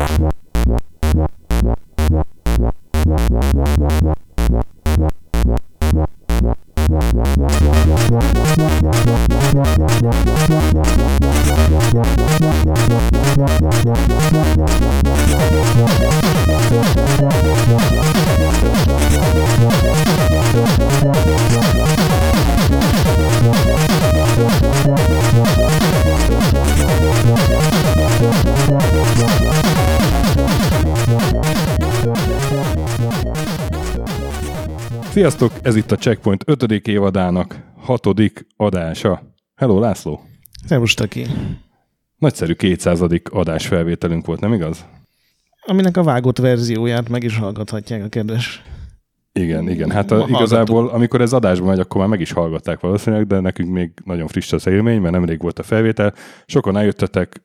What? Sziasztok, ez itt a Checkpoint 5. évadának 6. adása. Hello, László! Szervus, Taki! Nagyszerű 200. adás felvételünk volt, nem igaz? Aminek a vágott verzióját meg is hallgathatják a kedves. Igen, igen. Hát a, igazából, amikor ez adásban megy, akkor már meg is hallgatták valószínűleg, de nekünk még nagyon friss az élmény, mert nemrég volt a felvétel. Sokan eljöttetek,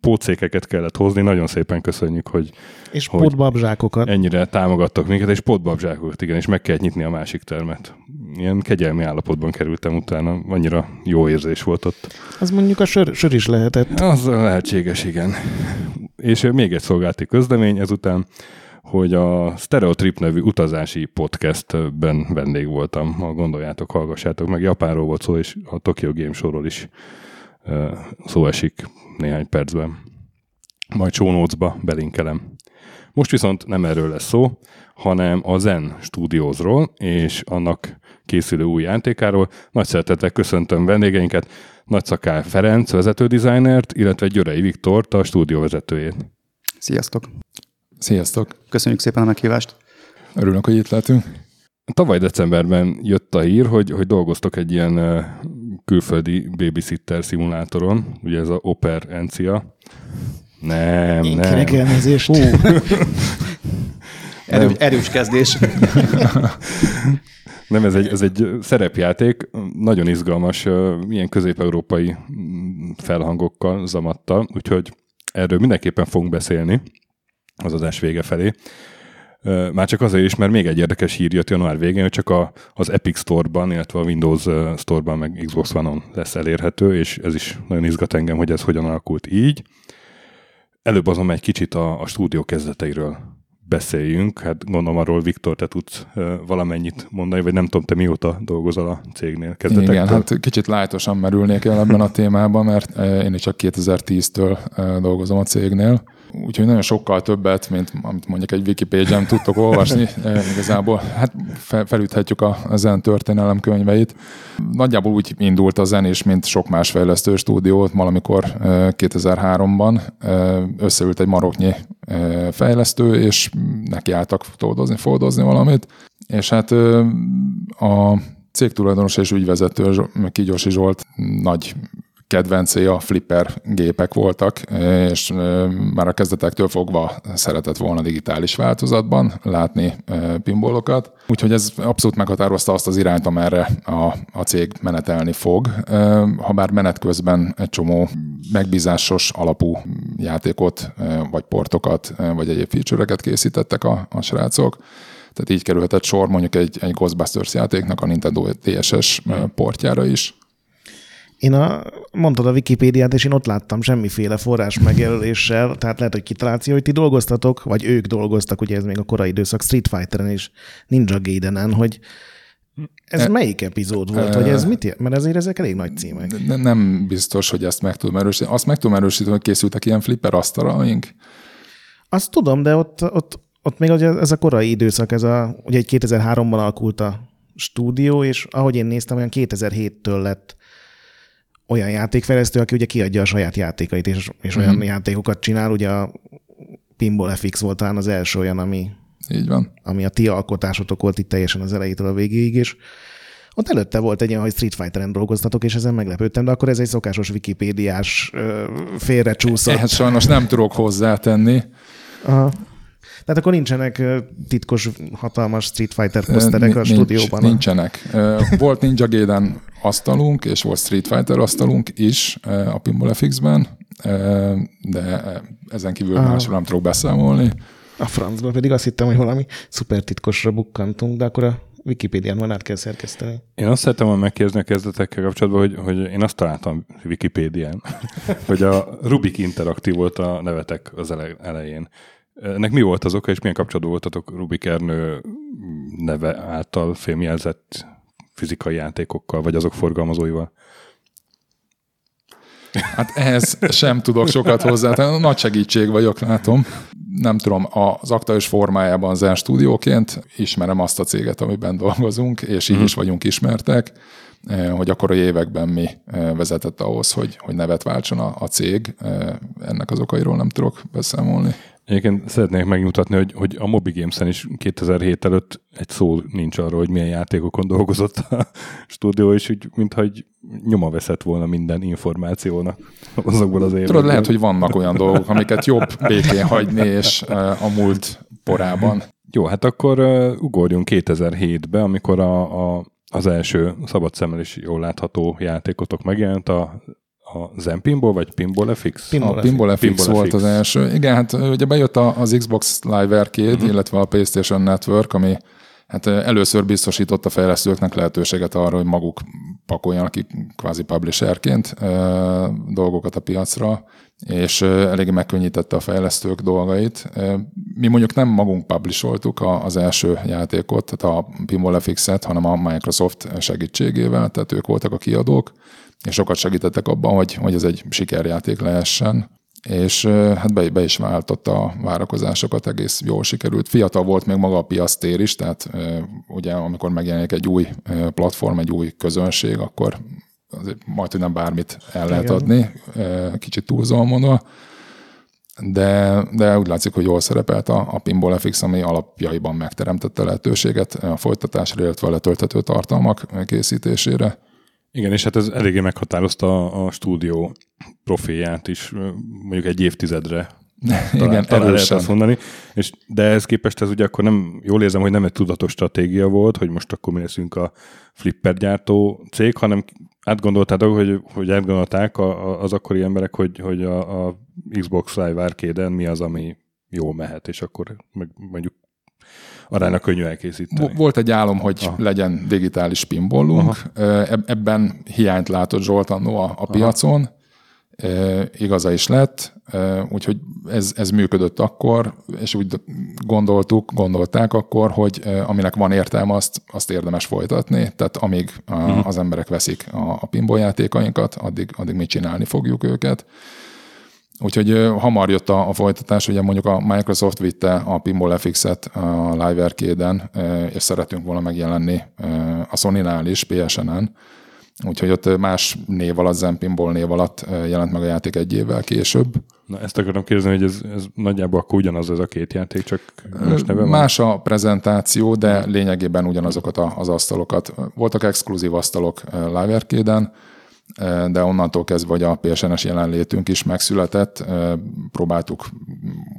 pótszékeket kellett hozni, nagyon szépen köszönjük, hogy és hogy potbabzsákokat. Ennyire támogattok minket, és potbabzsákokat, igen, és meg kell nyitni a másik termet. Ilyen kegyelmi állapotban kerültem utána, annyira jó érzés volt ott. Az mondjuk a sör, sör is lehetett. Az lehetséges, igen. És még egy szolgálti közlemény ezután, hogy a Stereotrip nevű utazási podcastben vendég voltam. Ha gondoljátok, hallgassátok meg. Japánról volt szó, és a Tokyo Game Show-ról is szó esik néhány percben. Majd notes-ba belinkelem. Most viszont nem erről lesz szó, hanem a Zen Studiosról és annak készülő új játékáról. Nagy szeretettel köszöntöm vendégeinket, Nagyszakál Ferenc vezetődesignert, illetve Györei Viktort, a stúdió vezetőjét. Sziasztok! Sziasztok! Köszönjük szépen a meghívást! Örülök, hogy itt lehetünk. Tavaly decemberben jött a hír, hogy, hogy dolgoztok egy ilyen külföldi babysitter szimulátoron, ugye ez a Oper Encia. Nem, Én nem. elnézést. Hú. Erős, erős kezdés. Nem, ez egy, ez egy szerepjáték, nagyon izgalmas, ilyen közép-európai felhangokkal, zamattal, úgyhogy erről mindenképpen fogunk beszélni az adás vége felé. Már csak azért is, mert még egy érdekes hír jött január végén, hogy csak a, az Epic Store-ban, illetve a Windows Store-ban, meg Xbox One-on lesz elérhető, és ez is nagyon izgat engem, hogy ez hogyan alakult így. Előbb azon egy kicsit a, a stúdió kezdeteiről beszéljünk. Hát gondolom arról, Viktor, te tudsz valamennyit mondani, vagy nem tudom, te mióta dolgozol a cégnél kezdetektől? Igen, hát kicsit lájtosan merülnék el ebben a témában, mert én csak 2010-től dolgozom a cégnél úgyhogy nagyon sokkal többet, mint amit mondjuk egy Wikipédián tudtok olvasni eh, igazából. Hát felüthetjük a, a zen történelem könyveit. Nagyjából úgy indult a zen is, mint sok más fejlesztő stúdió, valamikor 2003-ban eh, eh, összeült egy maroknyi fejlesztő, és nekiálltak foldozni, foldozni valamit. És hát a cég tulajdonos és ügyvezető Kigyorsi Zsolt nagy kedvencé a flipper gépek voltak, és már a kezdetektől fogva szeretett volna digitális változatban látni pimbolokat. Úgyhogy ez abszolút meghatározta azt az irányt, amerre a, a cég menetelni fog. Ha bár menet közben egy csomó megbízásos alapú játékot, vagy portokat, vagy egyéb feature készítettek a, a srácok, tehát így kerülhetett sor mondjuk egy, egy Ghostbusters játéknak a Nintendo DSS portjára is én a, mondtad a Wikipédiát, és én ott láttam semmiféle forrás megjelöléssel, tehát lehet, hogy kitalálsz, hogy ti dolgoztatok, vagy ők dolgoztak, ugye ez még a korai időszak Street Fighteren és Ninja Gaidenen, hogy ez e, melyik epizód volt, e, vagy ez mit Mert azért ezek elég nagy címek. Ne, nem biztos, hogy ezt meg tudom erősíteni. Azt meg tudom erősíteni, hogy készültek ilyen flipper asztalraink. Azt tudom, de ott, ott, ott még ez a korai időszak, ez a, ugye egy 2003-ban alakult a stúdió, és ahogy én néztem, olyan 2007-től lett olyan játékfejlesztő, aki ugye kiadja a saját játékait, és, és mm-hmm. olyan mhm. játékokat csinál, ugye a Pinball FX volt talán az első olyan, ami, Így van. ami a ti alkotásotok volt itt teljesen az elejétől a végéig, és ott előtte volt egy olyan, hogy Street Fighter-en dolgoztatok, és ezen meglepődtem, de akkor ez egy szokásos wikipédiás félrecsúszott. Ehhez sajnos nem tudok hozzátenni. Aha. Tehát akkor nincsenek titkos, hatalmas Street Fighter poszterek a stúdióban? Nincsenek. Volt Ninja Gaiden asztalunk, és volt Street Fighter asztalunk is a Pinball FX-ben, de ezen kívül Aha. másról nem tudok beszámolni. A francban pedig azt hittem, hogy valami szuper titkosra bukkantunk, de akkor a Wikipédián van át kell szerkeszteni. Én azt szeretem volna megkérdezni a kezdetekkel kapcsolatban, hogy, hogy én azt találtam Wikipédián, hogy a Rubik Interaktív volt a nevetek az ele- elején. Ennek mi volt az oka, és milyen kapcsolatban voltatok Rubik Ernő neve által fémjelzett fizikai játékokkal, vagy azok forgalmazóival? Hát ehhez sem tudok sokat hozzá. Nagy segítség vagyok, látom. Nem tudom, az aktuális formájában Zen stúdióként ismerem azt a céget, amiben dolgozunk, és így mm. is vagyunk ismertek, hogy akkor a években mi vezetett ahhoz, hogy, hogy nevet váltson a, a cég. Ennek az okairól nem tudok beszámolni. Egyébként szeretnék megmutatni, hogy, hogy a Mobi Games-en is 2007 előtt egy szó nincs arról, hogy milyen játékokon dolgozott a stúdió, és úgy, mintha egy nyoma veszett volna minden információnak azokból az évekből. Tudod, lehet, hogy vannak olyan dolgok, amiket jobb békén hagyni, és a múlt porában. Jó, hát akkor ugorjunk 2007-be, amikor a, a, az első szabad szemmel is jól látható játékotok megjelent, a a Zen Pinball, vagy Pinball FX? Pinball a Pinball FX, FX volt FX. az első. Igen, hát ugye bejött az Xbox Live Arcade, uh-huh. illetve a PlayStation Network, ami hát először biztosította fejlesztőknek lehetőséget arra, hogy maguk pakoljanak ki kvázi publisherként dolgokat a piacra, és eléggé megkönnyítette a fejlesztők dolgait. Mi mondjuk nem magunk publisholtuk az első játékot, tehát a Pinball FX-et, hanem a Microsoft segítségével, tehát ők voltak a kiadók, és sokat segítettek abban, hogy, hogy ez egy sikerjáték lehessen, és hát be, be is váltotta a várakozásokat, egész jól sikerült. Fiatal volt még maga a piasztér is, tehát ugye amikor megjelenik egy új platform, egy új közönség, akkor majd, hogy nem bármit el lehet Igen. adni, kicsit túlzóan mondva, de, de úgy látszik, hogy jól szerepelt a, a Pinball FX, ami alapjaiban megteremtette lehetőséget a folytatásra, illetve a letölthető tartalmak készítésére. Igen, és hát ez eléggé meghatározta a, a stúdió profilját is, mondjuk egy évtizedre talán, Igen, talán lehet azt mondani. És, de ehhez képest ez ugye akkor nem, jól érzem, hogy nem egy tudatos stratégia volt, hogy most akkor mi leszünk a flipper gyártó cég, hanem átgondoltátok, hogy, hogy átgondolták a, a, az akkori emberek, hogy, hogy a, a Xbox Live arcade mi az, ami jól mehet, és akkor meg mondjuk aránylag könnyű elkészíteni. Volt egy álom, hogy Aha. legyen digitális pinballunk. Ebben hiányt látott Zsolt annó a, a piacon. E, igaza is lett, e, úgyhogy ez, ez működött akkor, és úgy gondoltuk, gondolták akkor, hogy e, aminek van értelme, azt, azt érdemes folytatni. Tehát amíg a, uh-huh. az emberek veszik a, a pinball játékainkat, addig, addig mi csinálni fogjuk őket. Úgyhogy hamar jött a, a folytatás, ugye mondjuk a Microsoft vitte a Pinball FX-et a Live Arcade-en, és szeretünk volna megjelenni a Sony-nál is, PSN-en. Úgyhogy ott más név alatt, Zen Pinball név alatt jelent meg a játék egy évvel később. Na ezt akarom kérdezni, hogy ez, ez nagyjából akkor ugyanaz ez a két játék, csak más neve van? Más a prezentáció, de lényegében ugyanazokat az asztalokat. Voltak exkluzív asztalok Live Arcade-en, de onnantól kezdve, hogy a PSN-es jelenlétünk is megszületett, próbáltuk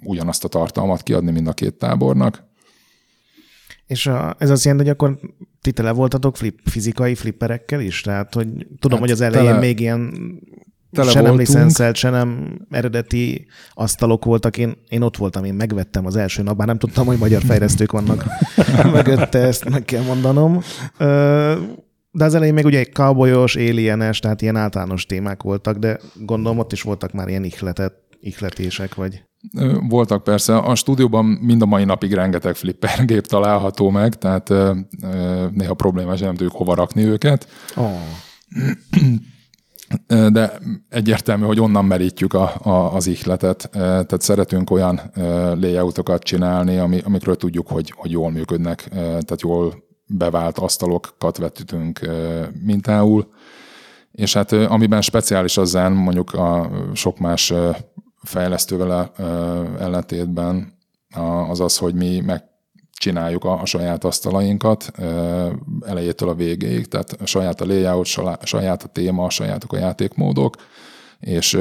ugyanazt a tartalmat kiadni mind a két tábornak. És a, ez azt jelenti, hogy akkor ti tele voltatok flip, fizikai flipperekkel is? Tehát, hogy tudom, hát hogy az elején tele, még ilyen tele se voltunk. nem licenszelt, se nem eredeti asztalok voltak. Én, én ott voltam, én megvettem az első nap, bár nem tudtam, hogy magyar fejlesztők vannak mögötte, ezt meg kell mondanom. De az elején még ugye egy cowboyos, alienes, tehát ilyen általános témák voltak, de gondolom ott is voltak már ilyen ihletet, ihletések, vagy... Voltak persze. A stúdióban mind a mai napig rengeteg flipper gép található meg, tehát néha problémás, nem tudjuk hova rakni őket. Oh. De egyértelmű, hogy onnan merítjük a, a, az ihletet. Tehát szeretünk olyan layoutokat csinálni, ami, amikről tudjuk, hogy, hogy jól működnek, tehát jól bevált asztalokat vetítünk mintául, és hát amiben speciális az zen, mondjuk a sok más fejlesztővel ellentétben az az, hogy mi megcsináljuk a, a saját asztalainkat elejétől a végéig, tehát a saját a layout, saját a téma, sajátok a játékmódok, és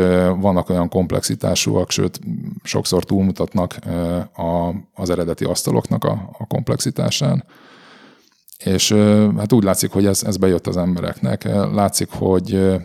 vannak olyan komplexitásúak, sőt, sokszor túlmutatnak az eredeti asztaloknak a, a komplexitásán, és hát úgy látszik, hogy ez, ez bejött az embereknek. Látszik, hogy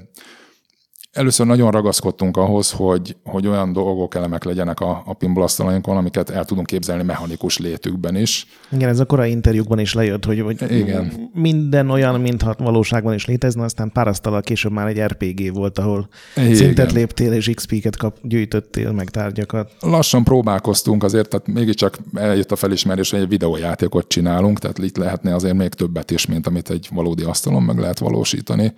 először nagyon ragaszkodtunk ahhoz, hogy, hogy olyan dolgok, elemek legyenek a, a pinball amiket el tudunk képzelni mechanikus létükben is. Igen, ez a korai interjúkban is lejött, hogy, hogy Igen. minden olyan, mintha valóságban is létezne, aztán pár asztalal később már egy RPG volt, ahol Igen. szintet léptél és XP-ket kap, gyűjtöttél, meg tárgyakat. Lassan próbálkoztunk azért, tehát mégiscsak eljött a felismerés, hogy egy videójátékot csinálunk, tehát itt lehetne azért még többet is, mint amit egy valódi asztalon meg lehet valósítani.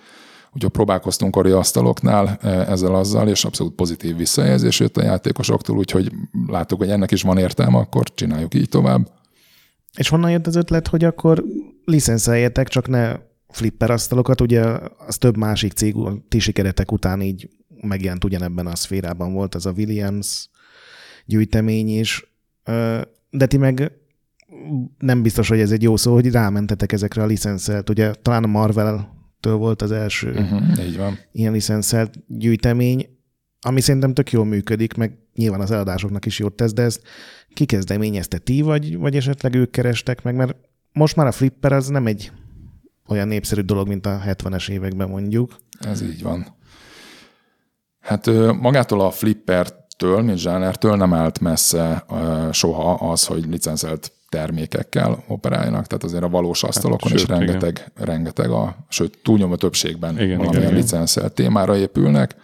Úgyhogy próbálkoztunk a asztaloknál ezzel azzal, és abszolút pozitív visszajelzés jött a játékosoktól, úgyhogy láttuk, hogy ennek is van értelme, akkor csináljuk így tovább. És honnan jött az ötlet, hogy akkor licenszeljetek, csak ne flipper asztalokat, ugye az több másik cég ti sikeretek után így megjelent ugyanebben a szférában volt, az a Williams gyűjtemény is, de ti meg nem biztos, hogy ez egy jó szó, hogy rámentetek ezekre a licenszelt. Ugye talán a Marvel től volt az első uh-huh, így van. ilyen licenszelt gyűjtemény, ami szerintem tök jól működik, meg nyilván az eladásoknak is jót tesz, de ezt kikezdeményezte ti, vagy, vagy esetleg ők kerestek meg, mert most már a flipper az nem egy olyan népszerű dolog, mint a 70-es években mondjuk. Ez így van. Hát magától a flippertől, mint zsánertől nem állt messze soha az, hogy licenszelt termékekkel operáljanak, tehát azért a valós asztalokon hát, is rengeteg, igen. rengeteg a, sőt túlnyomó többségben igen, valamilyen igen, témára épülnek,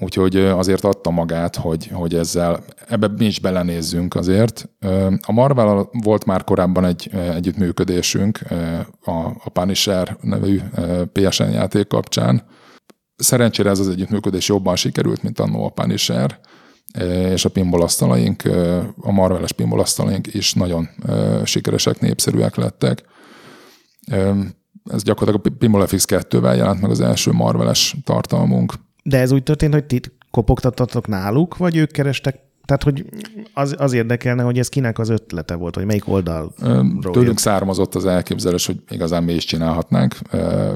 úgyhogy azért adta magát, hogy, hogy ezzel, ebbe mi is belenézzünk azért. A Marvel volt már korábban egy együttműködésünk a, a Punisher nevű PSN játék kapcsán. Szerencsére ez az együttműködés jobban sikerült, mint annó a Punisher, és a pinball asztalaink, a Marveles pinball asztalaink is nagyon sikeresek, népszerűek lettek. Ez gyakorlatilag a Pinball FX2-vel jelent meg az első Marveles tartalmunk. De ez úgy történt, hogy ti kopogtattatok náluk, vagy ők kerestek tehát, hogy az, az érdekelne, hogy ez kinek az ötlete volt, vagy melyik oldal. Tőlünk származott az elképzelés, hogy igazán mi is csinálhatnánk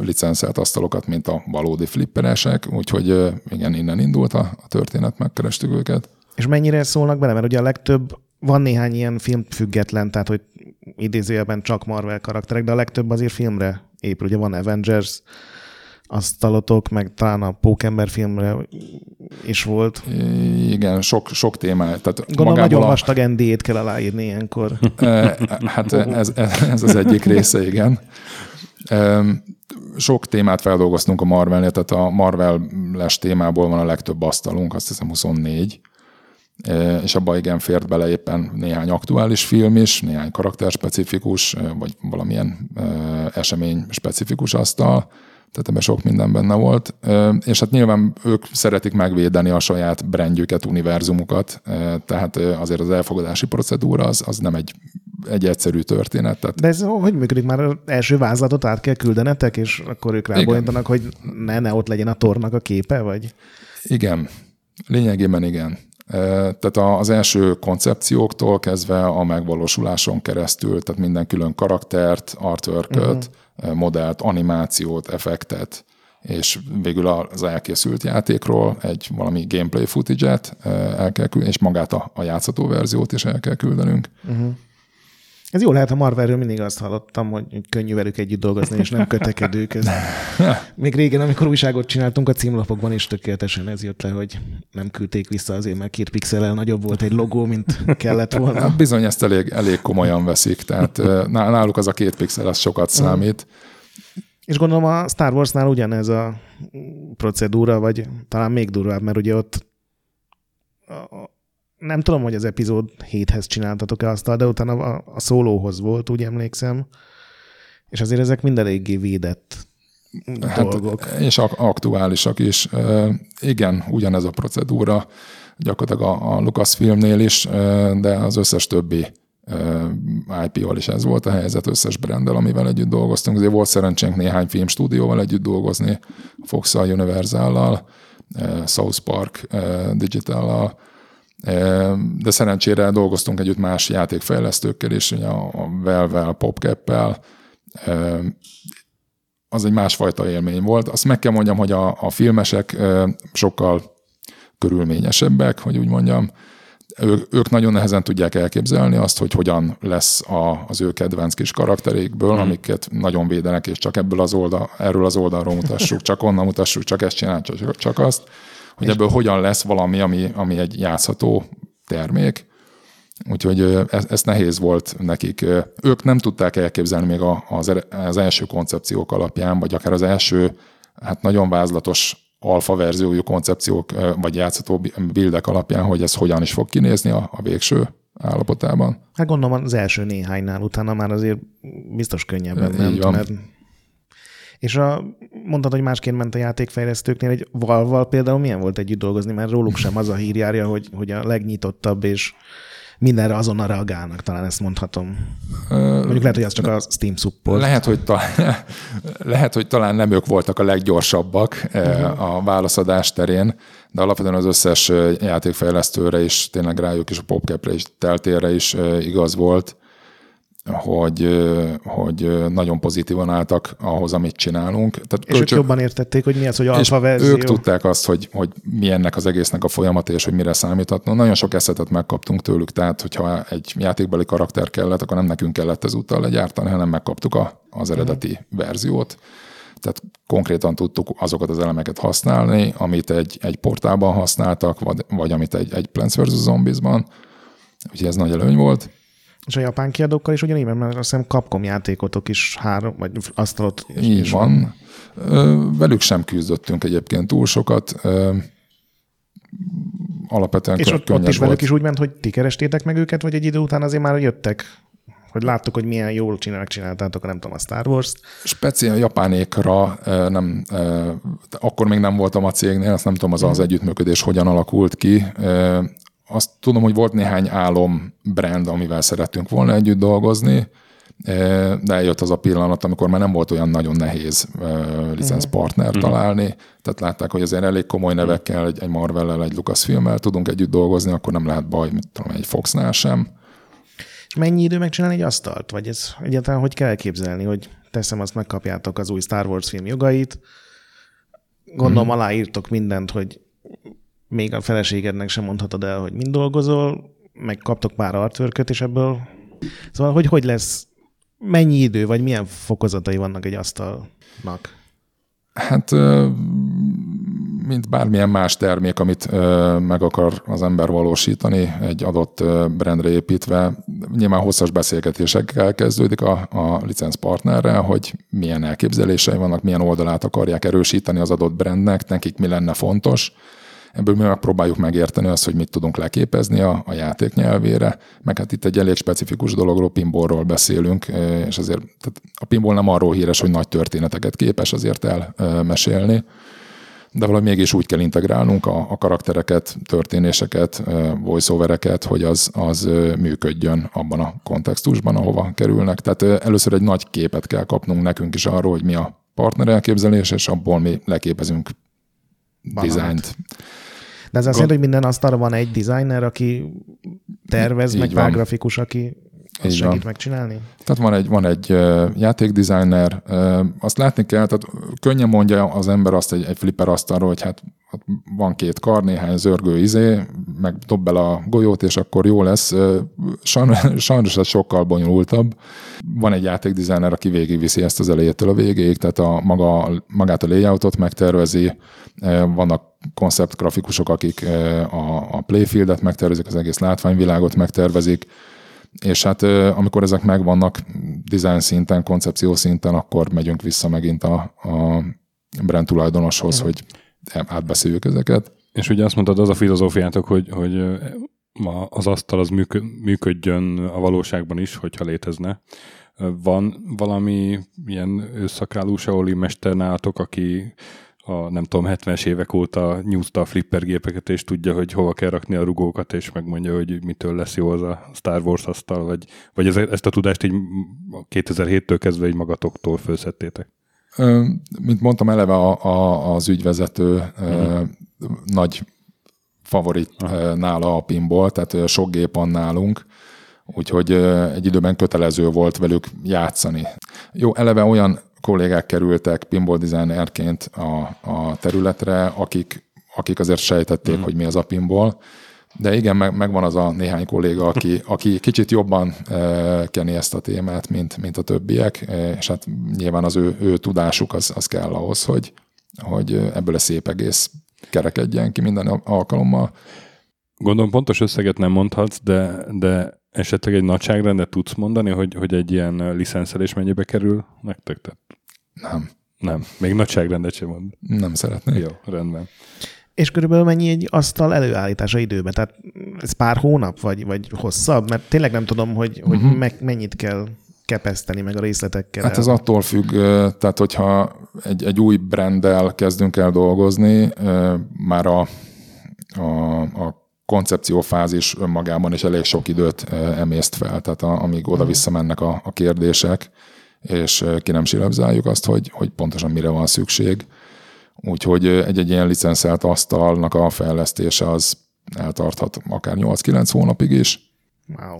licenszelt asztalokat, mint a valódi flipperesek, úgyhogy igen, innen indult a, a történet, megkerestük őket. És mennyire szólnak bele? Mert ugye a legtöbb, van néhány ilyen film független, tehát hogy idézőjelben csak Marvel karakterek, de a legtöbb azért filmre épül. Ugye van Avengers, asztalotok, meg talán a Pókember filmre is volt. Igen, sok, sok téma. Tehát Gondolom nagyon a... vastag ND-t kell aláírni ilyenkor. hát ez, ez az egyik része, igen. Sok témát feldolgoztunk a Marvel-nél, tehát a Marvel-les témából van a legtöbb asztalunk, azt hiszem 24 és abban igen fért bele éppen néhány aktuális film is, néhány karakterspecifikus, vagy valamilyen esemény specifikus asztal, tehát ebben sok minden benne volt. És hát nyilván ők szeretik megvédeni a saját brandjüket, univerzumukat, tehát azért az elfogadási procedúra az, az nem egy, egy egyszerű történet. Tehát... De ez hogy működik? Már az első vázlatot át kell küldenetek, és akkor ők rábólítanak, hogy ne, ne ott legyen a tornak a képe, vagy? Igen, lényegében igen. Tehát az első koncepcióktól kezdve a megvalósuláson keresztül, tehát minden külön karaktert, artwork uh-huh modellt, animációt, effektet, és végül az elkészült játékról egy valami gameplay footage-et el kell küldeni, és magát a, a játszható verziót is el kell küldenünk. Uh-huh. Ez jó lehet, a Marvelről mindig azt hallottam, hogy könnyű velük együtt dolgozni, és nem kötekedők. Ez... Még régen, amikor újságot csináltunk a címlapokban, is tökéletesen ez jött le, hogy nem küldték vissza azért, mert két pixellel nagyobb volt egy logó, mint kellett volna. Hát bizony ezt elég, elég komolyan veszik, tehát náluk az a két pixel, az sokat számít. És gondolom a Star Warsnál ugyanez a procedúra, vagy talán még durvább, mert ugye ott nem tudom, hogy az epizód 7-hez csináltatok-e azt, de utána a, a szólóhoz volt, úgy emlékszem, és azért ezek mind eléggé védett hát, dolgok. És aktuálisak is. Igen, ugyanez a procedúra gyakorlatilag a, a Lucasfilmnél is, de az összes többi IP-val is ez volt a helyzet, összes brandel, amivel együtt dolgoztunk. Azért volt szerencsénk néhány filmstúdióval együtt dolgozni, Fox-al, Universal-lal, South Park Digital-al, de szerencsére dolgoztunk együtt más játékfejlesztőkkel is, a, a Valve-vel, a PopCap-el, az egy másfajta élmény volt. Azt meg kell mondjam, hogy a, a filmesek sokkal körülményesebbek, hogy úgy mondjam, ő, ők nagyon nehezen tudják elképzelni azt, hogy hogyan lesz a, az ő kedvenc kis karakterékből, mm. amiket nagyon védenek, és csak ebből az oldal, erről az oldalról mutassuk, csak onnan mutassuk, csak ezt csinál, csak, csak azt, hogy ebből hogyan lesz valami, ami, ami egy játszható termék. Úgyhogy ez, ez nehéz volt nekik. Ők nem tudták elképzelni még az, az első koncepciók alapján, vagy akár az első hát nagyon vázlatos alfa verziójú koncepciók, vagy játszható bildek alapján, hogy ez hogyan is fog kinézni a, a végső állapotában. Hát gondolom az első néhánynál, utána már azért biztos könnyebben ment, mert és a, mondtad, hogy másként ment a játékfejlesztőknél, egy Valval például milyen volt együtt dolgozni, mert róluk sem az a hír járja, hogy, hogy a legnyitottabb és mindenre azonnal reagálnak, talán ezt mondhatom. Mondjuk lehet, hogy az csak a Steam support. Lehet, hogy, talán, lehet, hogy talán nem ők voltak a leggyorsabbak uh-huh. a válaszadás terén, de alapvetően az összes játékfejlesztőre is, tényleg rájuk is, a PopCapre is, teltére is igaz volt, hogy, hogy nagyon pozitívan álltak ahhoz, amit csinálunk. Tehát és kölcsön... ők jobban értették, hogy mi az, hogy alfa verzió. Ők tudták azt, hogy, hogy mi ennek az egésznek a folyamat, és hogy mire számíthatna. Nagyon sok eszetet megkaptunk tőlük, tehát hogyha egy játékbeli karakter kellett, akkor nem nekünk kellett ezúttal legyártani, hanem megkaptuk a, az eredeti uh-huh. verziót. Tehát konkrétan tudtuk azokat az elemeket használni, amit egy, egy portálban használtak, vagy, vagy amit egy, egy Plants vs. Zombies-ban. Úgyhogy ez nagy előny volt. És a japán kiadókkal is ugyanígy, mert azt hiszem Capcom játékotok is három, vagy asztalot is Így van. van. Velük sem küzdöttünk egyébként túl sokat. Alapvetően És ott, ott is velük is úgy ment, hogy ti kerestétek meg őket, vagy egy idő után azért már jöttek hogy láttuk, hogy milyen jól csinálják, csináltátok, nem tudom, a Star Wars-t. Speciál japánékra nem, akkor még nem voltam a cégnél, azt nem tudom, az az mhm. együttműködés hogyan alakult ki azt tudom, hogy volt néhány álom brand, amivel szerettünk volna együtt dolgozni, e, de eljött az a pillanat, amikor már nem volt olyan nagyon nehéz e, licenszpartner uh-huh. találni, tehát látták, hogy azért elég komoly nevekkel, egy, egy Marvel-el, egy Lucasfilm-el tudunk együtt dolgozni, akkor nem lehet baj, mit tudom, egy Foxnál sem. És mennyi idő megcsinálni egy asztalt? Vagy ez egyáltalán hogy kell elképzelni, hogy teszem azt megkapjátok az új Star Wars film jogait, gondolom uh-huh. aláírtok mindent, hogy még a feleségednek sem mondhatod el, hogy mind dolgozol, meg kaptok pár artwork és ebből. Szóval, hogy hogy lesz, mennyi idő, vagy milyen fokozatai vannak egy asztalnak? Hát mint bármilyen más termék, amit meg akar az ember valósítani egy adott brandre építve, nyilván hosszas beszélgetésekkel kezdődik a, a licenszpartnerrel, hogy milyen elképzelései vannak, milyen oldalát akarják erősíteni az adott brandnek, nekik mi lenne fontos, Ebből mi megpróbáljuk megérteni azt, hogy mit tudunk leképezni a, a játék nyelvére, meg hát itt egy elég specifikus dologról, pinballról beszélünk, és azért tehát a pinball nem arról híres, hogy nagy történeteket képes azért elmesélni, de valahogy mégis úgy kell integrálnunk a, a karaktereket, történéseket, voiceovereket, hogy az, az működjön abban a kontextusban, ahova kerülnek. Tehát először egy nagy képet kell kapnunk nekünk is arról, hogy mi a partner elképzelés, és abból mi leképezünk dizájnt. De ez azt jelenti, hogy minden asztalra van egy designer, aki tervez, így meg pár grafikus, aki azt segít van. megcsinálni? Tehát van egy, van egy játékdesigner, azt látni kell, tehát könnyen mondja az ember azt egy, egy flipper asztalról, hogy hát van két kar, néhány zörgő izé, meg dob bele a golyót, és akkor jó lesz. Sajnos ez sokkal bonyolultabb. Van egy játékdesigner, aki végigviszi ezt az elejétől a végéig, tehát a maga, magát a layoutot megtervezi, vannak konceptgrafikusok, akik a, a playfieldet megtervezik, az egész látványvilágot megtervezik, és hát amikor ezek megvannak design szinten, koncepció szinten, akkor megyünk vissza megint a, a brand tulajdonoshoz, uh-huh. hogy átbeszéljük ezeket. És ugye azt mondtad, az a filozófiátok, hogy, hogy az asztal az működjön a valóságban is, hogyha létezne. Van valami ilyen őszakrálú mester nálatok, aki a nem tudom, 70-es évek óta nyúzta a flipper gépeket, és tudja, hogy hova kell rakni a rugókat, és megmondja, hogy mitől lesz jó az a Star Wars asztal, vagy, vagy ez, ezt a tudást így 2007-től kezdve így magatoktól felszettétek? Mint mondtam, eleve a, a, az ügyvezető uh-huh. nagy favorit uh-huh. nála a pinból, tehát sok gép van nálunk, úgyhogy egy időben kötelező volt velük játszani. Jó, eleve olyan kollégák kerültek pinball designerként a, a területre, akik, akik azért sejtették, mm. hogy mi az a pinball. De igen, meg, megvan az a néhány kolléga, aki, aki kicsit jobban e, keni ezt a témát, mint, mint a többiek, e, és hát nyilván az ő, ő tudásuk az, az kell ahhoz, hogy, hogy ebből a szép egész kerekedjen ki minden alkalommal. Gondolom pontos összeget nem mondhatsz, de, de esetleg egy nagyságrendet tudsz mondani, hogy, hogy egy ilyen licenszelés mennyibe kerül nektek? Tehát Nem, nem, még nagyságrendet sem mond. nem szeretnék. Jó, rendben. És körülbelül mennyi egy asztal előállítása időben? Tehát ez pár hónap, vagy, vagy hosszabb? Mert tényleg nem tudom, hogy, hogy Mhm. meg, mennyit kell kepeszteni meg a részletekkel. Hát ez attól függ, tehát hogyha egy, egy új branddel kezdünk el dolgozni, már a, a, a koncepciófázis önmagában is elég sok időt emészt fel, tehát a, amíg oda-vissza mennek a, a kérdések, és ki nem silabzáljuk azt, hogy, hogy pontosan mire van szükség. Úgyhogy egy-egy ilyen licenszelt asztalnak a fejlesztése az eltarthat akár 8-9 hónapig is. Wow.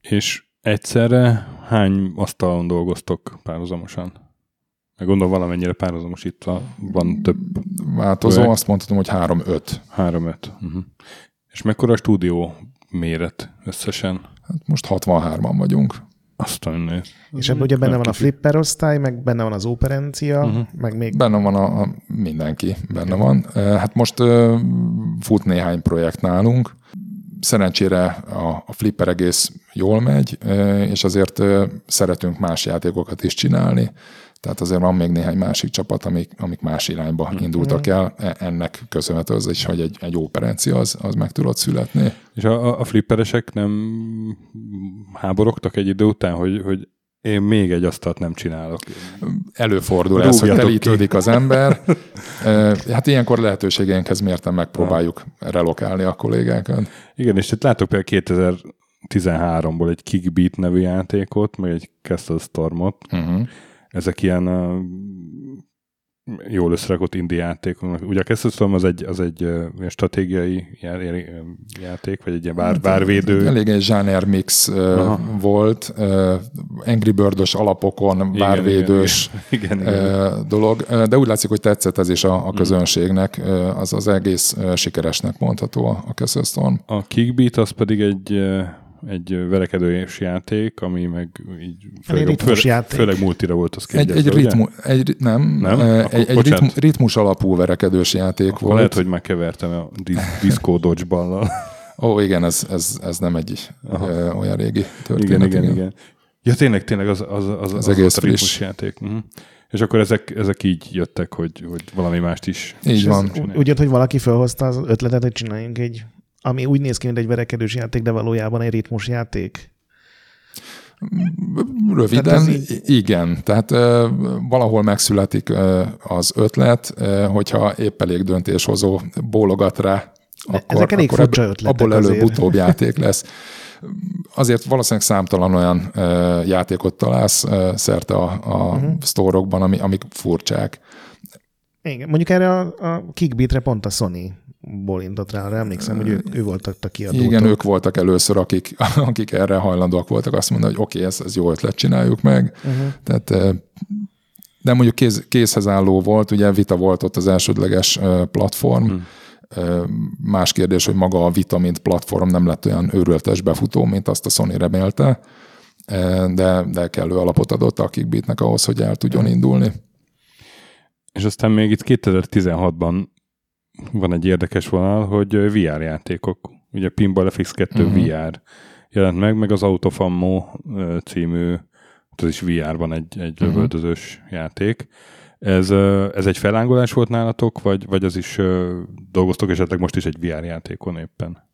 És egyszerre hány asztalon dolgoztok párhuzamosan? Meg gondolom valamennyire párhuzamosítva van több, Változó, Projekt. azt mondhatom, hogy 3-5. három-öt. Uh-huh. És mekkora a stúdió méret összesen? Hát most 63-an vagyunk. Azt a néz. És ebben ugye benne van a flipper osztály, meg benne van az operencia, uh-huh. meg még... Benne van a, a mindenki, benne van. Hát most fut néhány projekt nálunk. Szerencsére a, a Flipper egész jól megy, és azért szeretünk más játékokat is csinálni. Tehát azért van még néhány másik csapat, amik, amik más irányba indultak el. E- Ennek köszönhető az is, hogy egy, egy operencia az, az meg tudott születni. És a- a flipperesek nem háborogtak egy idő után, hogy, hogy én még egy asztalt nem csinálok. Előfordul ez, hogy telítődik az ember. Hát ilyenkor lehetőségeinkhez mérten megpróbáljuk relokálni a kollégákat. Igen, és itt látok például 2013-ból egy Kickbeat nevű játékot, meg egy Castle Stormot. Uh-huh. Ezek ilyen jól összerakott indie játékok. Ugye a Castle Storm az egy, az egy uh, stratégiai já- já- játék, vagy egy ilyen vár, várvédő. Elég egy zsáner mix uh, Aha. volt, uh, Angry Bird-os alapokon, várvédős Igen, igen, igen. dolog, de úgy látszik, hogy tetszett ez is a, a közönségnek, Uh, az az egész sikeresnek mondható a, a Castle Storm. A Kickbeat az pedig egy, egy verekedős játék, ami meg így főleg, főleg, játék. főleg multira volt az Egy, egy, ugye? ritmu, egy, nem, Nem? Akkor egy, egy ritmu, ritmus alapú verekedős játék Akkor volt. lehet, hogy már kevertem a dis- Disco Dodgeball-lal. Ó, igen, ez, ez, ez nem egy ö, olyan régi történet. igen, igen, igen. Ja, tényleg, tényleg az, az, az, az, egész az a ritmus friss. játék. Uh-huh. És akkor ezek, ezek így jöttek, hogy, hogy valami mást is. Így van. Úgy jött, hogy valaki felhozta az ötletet, hogy csináljunk egy, ami úgy néz ki, mint egy verekedős játék, de valójában egy ritmus játék. Röviden, Tehát így... igen. Tehát ö, valahol megszületik ö, az ötlet, ö, hogyha épp elég döntéshozó bólogat rá, akkor, ezek elég akkor furcsa ötletek abból előbb-utóbb játék lesz. Azért valószínűleg számtalan olyan ö, játékot találsz ö, szerte a, a Mhm. uh-huh. sztórokban, ami, amik furcsák. Igen, mondjuk erre a, a Kickbeatre pont a Sony bólintott rá, arra emlékszem, hogy ő, ő volt a kiadó. Igen, ők voltak először, akik, akik erre hajlandóak voltak azt mondani, hogy oké, okay, ez, ez jó ötlet, csináljuk meg. Uh-huh. Tehát, de mondjuk kéz, készhez álló volt, ugye Vita volt ott az elsődleges platform. Ö, Más kérdés, hogy maga a Vita, mint platform nem lett olyan őrültes befutó, mint azt a Sony remélte, de, de kellő alapot adott a Kickbeatnek ahhoz, hogy el tudjon indulni. És aztán még itt 2016-ban van egy érdekes vonal, hogy VR játékok. Ugye Pinball FX2 Mhm. uh-huh. VR jelent meg, meg az Out of Ammo ö, című, hát az is VR-ban egy, egy Mhm. lövöldözős játék. Ez, ez egy felángolás volt nálatok, vagy, vagy az is dolgoztok esetleg most is egy VR játékon éppen?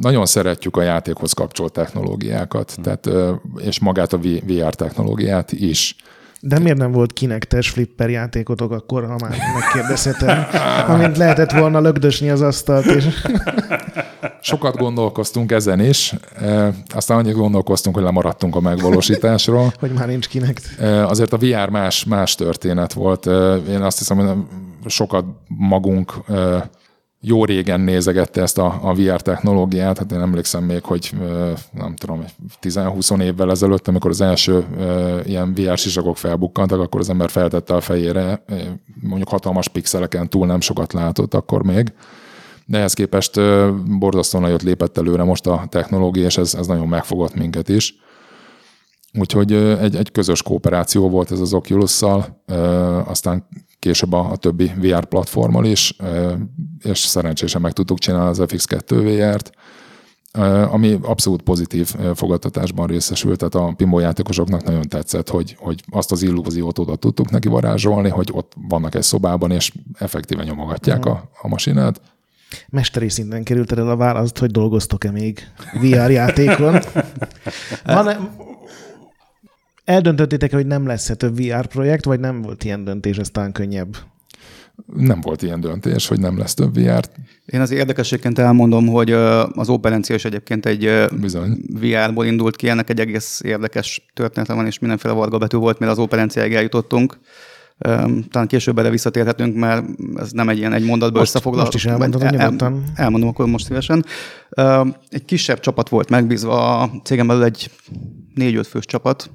Nagyon szeretjük a játékhoz kapcsolt technológiákat, tehát, ö, és magát a VR technológiát is. De miért nem volt kinektes flipper játékotok akkor, ha már megkérdezhetem, amint lehetett volna lögdösni az asztalt, és Sokat gondolkoztunk ezen is, aztán annyit gondolkoztunk, hogy lemaradtunk a megvalósításról. hogy már nincs kinekt. E, Azért a VR más, más történet volt. Én azt hiszem, hogy sokat magunk jó régen nézegette ezt a, a VR technológiát. Hát én emlékszem még, hogy nem tudom, 10-20 évvel ezelőtt, amikor az első ilyen VR sisakok felbukkantak, akkor az ember feltette a fejére, mondjuk hatalmas pixeleken túl nem sokat látott akkor még De ehhez képest borzasztóan nagyot lépett előre most a technológia, és ez, ez nagyon megfogott minket is. Úgyhogy egy, egy közös kooperáció volt ez az Oculus-szal, aztán később a, a többi VR platformmal is, és szerencsésen meg tudtuk csinálni az FX2 VR-t, ami abszolút pozitív fogadtatásban részesült, tehát a pinball játékosoknak nagyon tetszett, hogy, hogy azt az illúziót oda tudtuk neki varázsolni, hogy ott vannak egy szobában, és effektíven nyomogatják a, a masinát. Mesteri szinten került el a választ, hogy dolgoztok-e még VR játékon. Van, eldöntöttétek, hogy nem lesz-e több VR projekt, vagy nem volt ilyen döntés, ez talán könnyebb? Nem volt ilyen döntés, hogy nem lesz több VR. Én az érdekességként elmondom, hogy az operencia is egyébként egy Bizony. VR-ból indult ki, ennek egy egész érdekes története van, és mindenféle varga betű volt, mire az operenciáig eljutottunk. Talán később erre visszatérhetünk, mert ez nem egy ilyen egy mondatban összefoglalva. Most is elmondod, el, nyugodtan. Elmondom akkor most szívesen. Egy kisebb csapat volt megbízva, a cégem belül egy négy-öt fős csapat,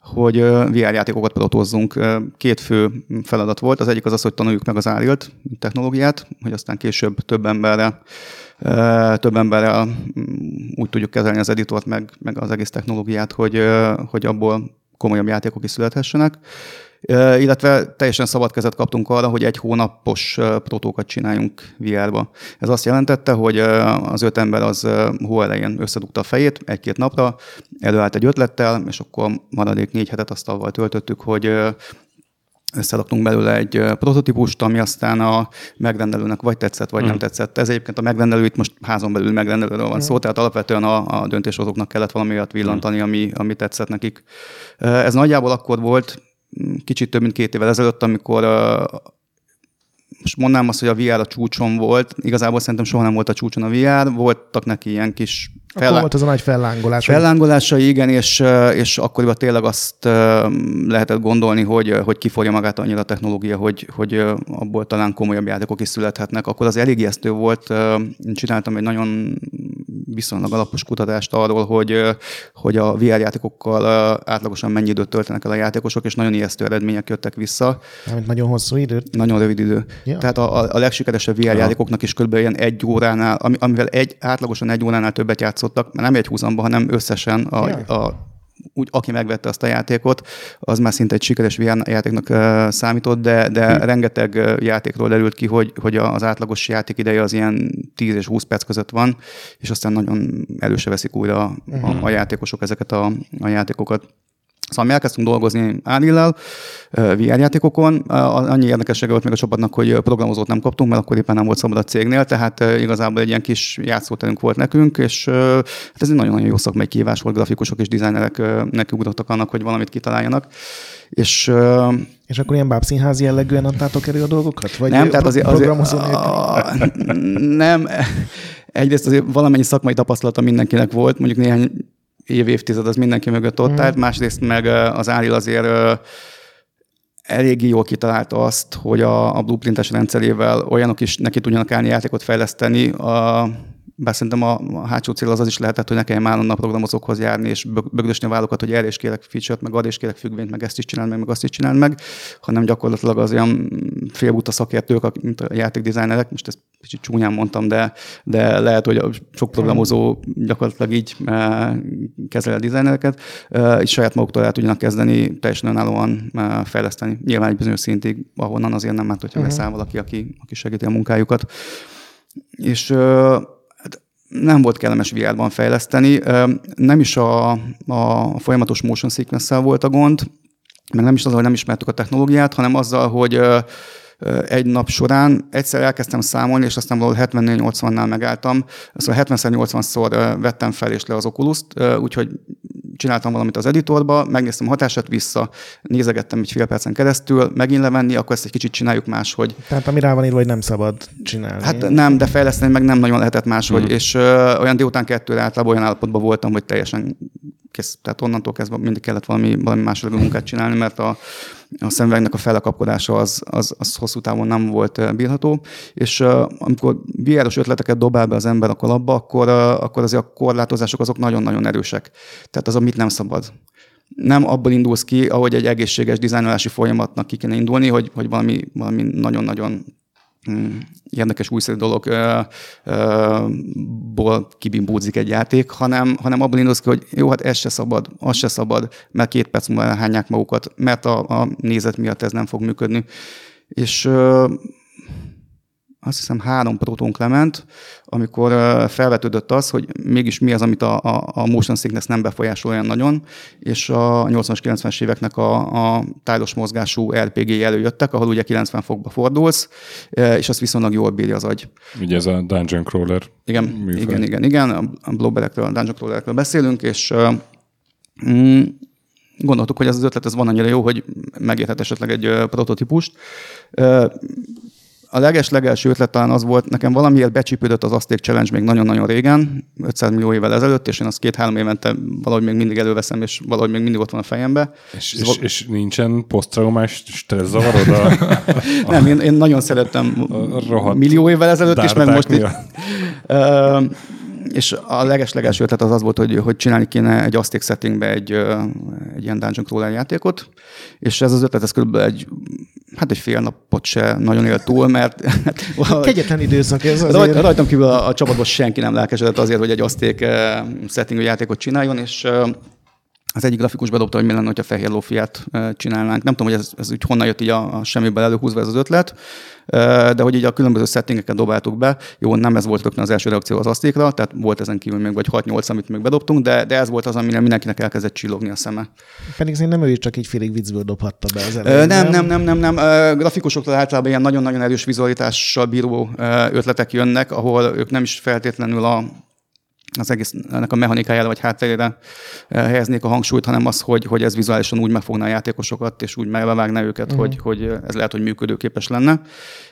hogy VR játékokat protozzunk. Két fő feladat volt. Az egyik az az, hogy tanuljuk meg az árilt technológiát, hogy aztán később több emberre több emberrel mm, úgy tudjuk kezelni az editort, meg, meg az egész technológiát, hogy, hogy abból komolyabb játékok is születhessenek illetve teljesen szabad kezet kaptunk arra, hogy egy hónapos protókat csináljunk VR-ba. Ez azt jelentette, hogy az öt ember az hó elején összedugta a fejét egy-két napra, előállt egy ötlettel, és akkor maradék négy hetet azt avval töltöttük, hogy összeraktunk belőle egy prototípust, ami aztán a megrendelőnek vagy tetszett, vagy mm. nem tetszett. Ez egyébként a megrendelő itt most házon belül megrendelőről van mm. szó, tehát alapvetően a, a döntéshozóknak kellett valami olyat villantani, ami, ami tetszett nekik. Ez nagyjából akkor volt, kicsit több mint két évvel ezelőtt, amikor most mondnám azt, hogy a VR a csúcson volt, igazából szerintem soha nem volt a csúcson a VR, voltak neki ilyen kis Fellá... volt az a nagy fellángolás. Fellángolásai, igen, és, és akkoriban tényleg azt lehetett gondolni, hogy, hogy kiforja magát annyira a technológia, hogy, hogy abból talán komolyabb játékok is születhetnek. Akkor az elég ijesztő volt. Én csináltam egy nagyon viszonylag alapos kutatást arról, hogy, hogy a VR játékokkal átlagosan mennyi időt töltenek el a játékosok, és nagyon ijesztő eredmények jöttek vissza. Mármint nagyon hosszú időt? Nagyon rövid idő. Ja. Tehát a, a legsikeresebb VR ja. játékoknak is kb. ilyen egy óránál, amivel egy, átlagosan egy óránál többet játszottak, mert nem egy húzamba, hanem összesen a, ja. a úgy, aki megvette azt a játékot, az már szinte egy sikeres VR játéknak uh, számított, de, de hmm. rengeteg játékról derült ki, hogy, hogy az átlagos játék ideje az ilyen 10 és 20 perc között van, és aztán nagyon előse veszik újra a, a, a játékosok ezeket a, a játékokat. Szóval mi elkezdtünk dolgozni Ánillel, VR játékokon. Annyi érdekessége volt még a csapatnak, hogy programozót nem kaptunk, mert akkor éppen nem volt szabad a cégnél, tehát igazából egy ilyen kis játszóterünk volt nekünk, és hát ez egy nagyon-nagyon jó szakmai kihívás volt, grafikusok és dizájnerek nekiugrottak annak, hogy valamit kitaláljanak. És, és akkor ilyen bábszínházi jellegűen adtátok elő a dolgokat? Vagy nem, tehát azért, azért a, nem, egyrészt azért valamennyi szakmai tapasztalata mindenkinek volt, mondjuk néhány év, évtized az mindenki mögött ott mm. állt, másrészt meg az Áril azért eléggé jól kitalálta azt, hogy a, a blueprintes rendszerével olyanok is neki tudjanak állni játékot fejleszteni, a, bár szerintem a, a hátsó cél az az is lehetett, hogy ne kelljen a programozókhoz járni, és bögdösni a vállokat, hogy erre is kérek feature meg arra is kérek függvényt, meg ezt is csinál meg, meg azt is csinál meg, hanem gyakorlatilag az olyan félbuta szakértők, mint a játékdesignerek, most ezt kicsit csúnyán mondtam, de, de lehet, hogy sok programozó gyakorlatilag így e, kezel a designereket, és saját maguktól el tudjanak kezdeni teljesen önállóan e, fejleszteni. Nyilván egy bizonyos szintig, ahonnan azért nem árt, hogyha uh-huh. beszáll valaki, aki, aki segíti a munkájukat. És nem volt kellemes VR-ban fejleszteni. Nem is a, a folyamatos motion sequence volt a gond, mert nem is az, hogy nem ismertük a technológiát, hanem azzal, hogy egy nap során egyszer elkezdtem számolni, és aztán valahol 74-80-nál megálltam. Szóval 70-80-szor vettem fel és le az oculus úgyhogy csináltam valamit az editorba, megnéztem a hatását vissza, nézegettem egy fél percen keresztül, megint levenni, akkor ezt egy kicsit csináljuk máshogy. Tehát ami rá van írva, hogy nem szabad csinálni. Hát nem, de fejleszteni meg nem nagyon lehetett máshogy, mm. és uh, olyan délután kettőre általában olyan állapotban voltam, hogy teljesen kész, tehát onnantól kezdve mindig kellett valami, valami másodlagos munkát csinálni, mert a, a szemüvegnek a felekapkodása az, az, az hosszú távon nem volt bírható, és amikor vr ötleteket dobál be az ember a kalapba, akkor, akkor azért a korlátozások azok nagyon-nagyon erősek. Tehát az, amit nem szabad nem abból indulsz ki, ahogy egy egészséges dizájnolási folyamatnak ki kéne indulni, hogy, hogy valami, valami nagyon-nagyon érdekes újszerű dologból kibimbózik egy játék, hanem, hanem abból indulsz ki, hogy jó, hát ez se szabad, az se szabad, mert két perc múlva elhányják magukat, mert a, a nézet miatt ez nem fog működni. És azt hiszem három protónk lement, amikor felvetődött az, hogy mégis mi az, amit a, a, a motion sickness nem befolyásol olyan nagyon, és a 80-as, 90-es éveknek a, a tájlos mozgású RPG előjöttek, ahol ugye 90 fokba fordulsz, és azt viszonylag jól bírja az agy. Ugye ez a Dungeon Crawler Igen, műfaj. igen, igen, igen, a blobberekről, a Dungeon Crawlerekről beszélünk, és mm, gondoltuk, hogy ez az ötlet ez van annyira jó, hogy megérhet esetleg egy prototípust a leges-legelső ötlet talán az volt, nekem valamiért becsípődött az Azték Challenge még nagyon-nagyon régen, 500 millió évvel ezelőtt, és én azt két-három évente valahogy még mindig előveszem, és valahogy még mindig ott van a fejembe. És, és, val- és nincsen posztraumás stresszavarod? A, a, Nem, én, én nagyon szerettem millió évvel ezelőtt, és meg most itt, és a leges-leges ötlet az az volt, hogy, hogy csinálni kéne egy Azték settingbe egy, egy ilyen Dungeon Crawler játékot, és ez az ötlet, ez körülbelül egy, hát egy fél napot se nagyon élt túl, mert... Kegyetlen időszak ez azért. Rajt, rajtam kívül a, a csapatban senki nem lelkesedett azért, hogy egy Azték settingű játékot csináljon, és az egyik grafikus bedobta, hogy mi lenne, hogyha fehér lófiát csinálnánk. Nem tudom, hogy ez, ez úgy honnan jött így a, a semmiből előhúzva ez az ötlet, de hogy így a különböző settingeket dobáltuk be. Jó, nem ez volt rögtön az első reakció az asztékra, tehát volt ezen kívül még vagy 6-8, amit még bedobtunk, de, de ez volt az, aminek mindenkinek elkezdett csillogni a szeme. Pedig szerintem nem ő csak így félig viccből dobhatta be az elején. Nem, nem, nem, nem, nem. Grafikusoktól általában ilyen nagyon-nagyon erős vizualitással bíró ötletek jönnek, ahol ők nem is feltétlenül a az egész ennek a mechanikájára vagy hátterére eh, helyeznék a hangsúlyt, hanem az, hogy, hogy ez vizuálisan úgy megfogná a játékosokat, és úgy meglevágná őket, uh-huh. hogy, hogy ez lehet, hogy működőképes lenne.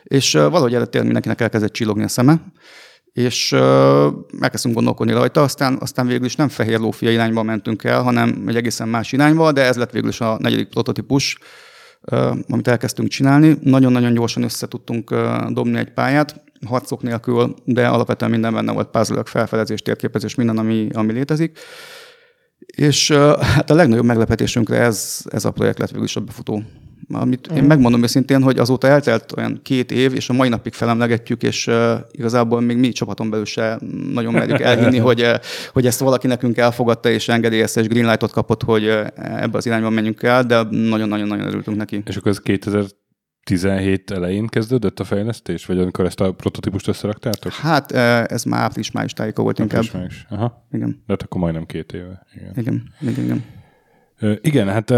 És uh, valahogy eredetileg mindenkinek elkezdett csillogni a szeme, és uh, elkezdtünk gondolkodni rajta, aztán, aztán végül is nem fehér lófia irányba mentünk el, hanem egy egészen más irányba, de ez lett végül is a negyedik prototípus, uh, amit elkezdtünk csinálni. Nagyon-nagyon gyorsan össze tudtunk uh, dobni egy pályát, harcok nélkül, de alapvetően minden benne volt, puzzle felfedezés, térképezés, minden, ami, ami létezik. És hát a legnagyobb meglepetésünkre ez, ez a projekt lett végül is a befutó. Amit én mhm. megmondom őszintén, hogy azóta eltelt olyan két év, és a mai napig felemlegetjük, és uh, igazából még mi csapaton belül se nagyon merjük elhinni, hogy, uh, hogy ezt valaki nekünk elfogadta, és engedélyezte, és greenlightot kapott, hogy uh, ebbe az irányba menjünk el, de nagyon-nagyon-nagyon örültünk neki. És akkor ez 2000 17 elején kezdődött a fejlesztés, vagy amikor ezt a prototípust összeraktátok? Hát ez már április-május tájéka volt inkább. Május. Aha. Igen. De hát akkor majdnem két éve. Igen, igen, igen. igen. Igen, hát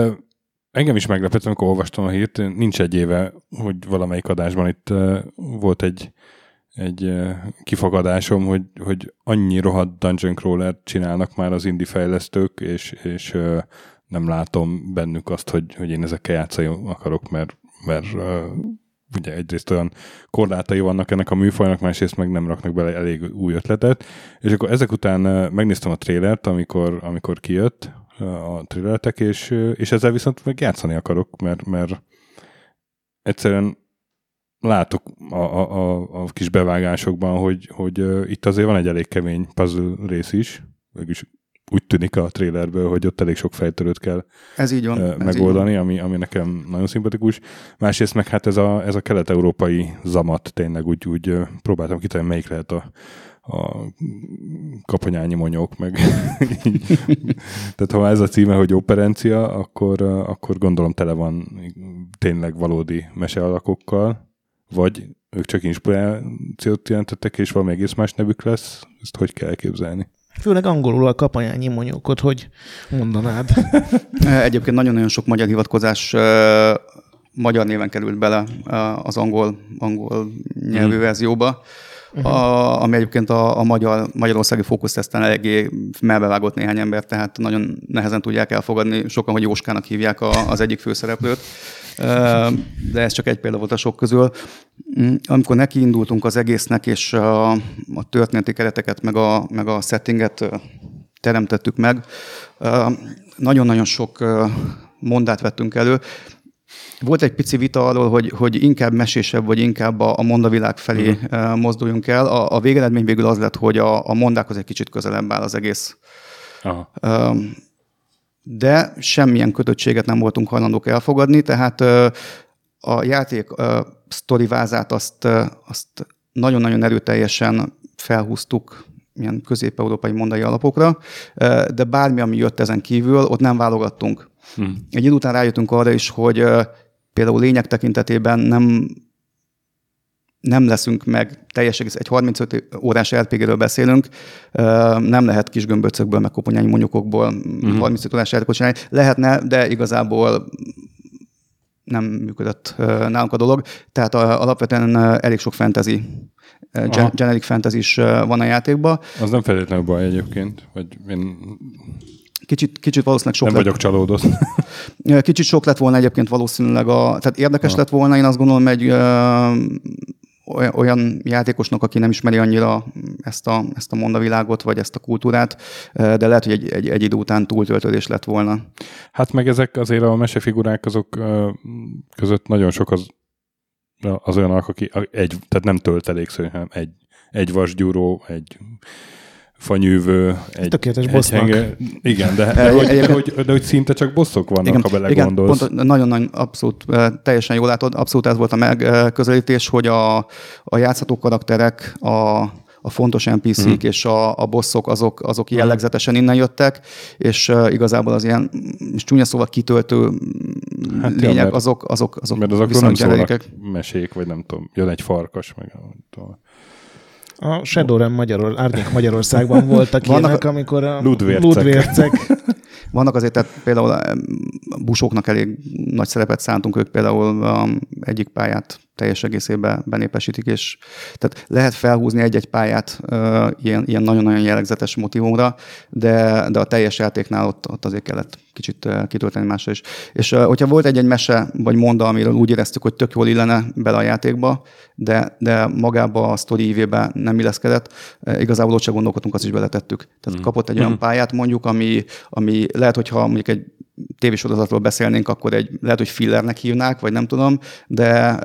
engem is meglepett, amikor olvastam a hírt. Nincs egy éve, hogy valamelyik adásban itt volt egy, egy kifagadásom, hogy, hogy annyi rohadt Dungeon Crawler csinálnak már az indie fejlesztők, és, és nem látom bennük azt, hogy, hogy én ezekkel játszani akarok, mert mert ugye egyrészt olyan korlátai vannak ennek a műfajnak, másrészt meg nem raknak bele elég új ötletet. És akkor ezek után megnéztem a trélert, amikor, amikor kijött a trélertek, és, és ezzel viszont meg játszani akarok, mert, mert egyszerűen látok a, a, a, a kis bevágásokban, hogy, hogy itt azért van egy elég kemény puzzle rész is, mégis úgy tűnik a trailerből, hogy ott elég sok fejtörőt kell ez így van, megoldani, így van. Ami, ami nekem nagyon szimpatikus. Másrészt meg hát ez a, ez a kelet-európai zamat tényleg úgy, úgy próbáltam kitalálni, melyik lehet a, a kapanyányi monyók, meg tehát ha ez a címe, hogy operencia, akkor, akkor gondolom tele van tényleg valódi mesealakokkal, vagy ők csak inspirációt jelentettek, és valami egész más nevük lesz, ezt hogy kell elképzelni? Főleg angolul a kapanyányi monyókot, hogy mondanád. Egyébként nagyon-nagyon sok magyar hivatkozás magyar néven került bele az angol, angol nyelvű hmm. verzióba. Uh-huh. A, ami egyébként a, a magyar, magyarországi fókuszteszten eléggé melbevágott néhány ember, tehát nagyon nehezen tudják elfogadni, sokan, hogy Jóskának hívják a, az egyik főszereplőt de ez csak egy példa volt a sok közül. Mm, amikor nekiindultunk az egésznek, és a, a történeti kereteket, meg a, meg a settinget teremtettük meg, nagyon-nagyon sok mondát vettünk elő. Volt egy pici vita arról, hogy, hogy inkább mesésebb, vagy inkább a, a mondavilág felé uh-huh. mozduljunk el. A, a végeredmény végül az lett, hogy a, a mondákhoz egy kicsit közelebb áll az egész. Aha de semmilyen kötöttséget nem voltunk hajlandók elfogadni, tehát a játék sztorivázát azt, azt nagyon-nagyon erőteljesen felhúztuk ilyen közép-európai mondai alapokra, de bármi, ami jött ezen kívül, ott nem válogattunk. Hmm. Egy idő után rájöttünk arra is, hogy például lények tekintetében nem nem leszünk meg teljes egész, egy 35 órás RPG-ről beszélünk, nem lehet kis gömböcökből, meg koponyányi mondjukokból mm-hmm. 35 órás játékot csinálni. Lehetne, de igazából nem működött nálunk a dolog. Tehát alapvetően elég sok fantasy, Aha. generic fantasy is van a játékban. Az nem feltétlenül baj egyébként, vagy én Kicsit, kicsit valószínűleg sok Nem lett. vagyok csalódott. Kicsit sok lett volna egyébként valószínűleg a... Tehát érdekes ha. lett volna, én azt gondolom, egy olyan, olyan játékosnak, aki nem ismeri annyira ezt a, ezt a mondavilágot, vagy ezt a kultúrát, de lehet, hogy egy, egy, egy idő után túltöltődés lett volna. Hát meg ezek azért a mesefigurák azok között nagyon sok az, az olyanak, aki egy, tehát nem tölteléksző, hanem egy, egy vasgyúró, egy fanyűvő, egy, Tökéletes egy bossznak. Henge, igen, de, de, hogy, de, hogy, de hogy szinte csak bosszok vannak, igen, ha belegondolsz. Igen, pont, nagyon-nagyon abszolút, teljesen jól látod, abszolút ez volt a megközelítés, hogy a, a játszható karakterek, a, a fontos NPC-k mm. és a, a bosszok azok, azok mhm. jellegzetesen innen jöttek, és uh, igazából az ilyen, csúnya szóval kitöltő hát lények, ja, mert, azok, azok, azok mert azok nem szólnak mesék, vagy nem tudom, jön egy farkas, meg nem tudom. A Shadowrun Magyaror, Árnyék Magyarországban voltak Vannak ilyenek, amikor a ludvércek. ludvércek. Vannak azért, tehát például busóknak elég nagy szerepet szántunk, ők például egyik pályát teljes egészében benépesítik, és tehát lehet felhúzni egy-egy pályát uh, ilyen, ilyen nagyon-nagyon jellegzetes motivumra, de, de a teljes játéknál ott, ott azért kellett kicsit kitölteni másra is. És uh, hogyha volt egy-egy mese vagy monda, amiről úgy éreztük, hogy tök jól illene bele a játékba, de, de magába a sztori ívébe nem illeszkedett, uh, igazából ott se gondolkodtunk, azt is beletettük. Tehát mm. kapott egy mm. olyan mhm. pályát mondjuk, ami, ami lehet, hogyha mondjuk egy tévésorozatról beszélnénk, akkor egy, lehet, hogy fillernek hívnák, vagy nem tudom, de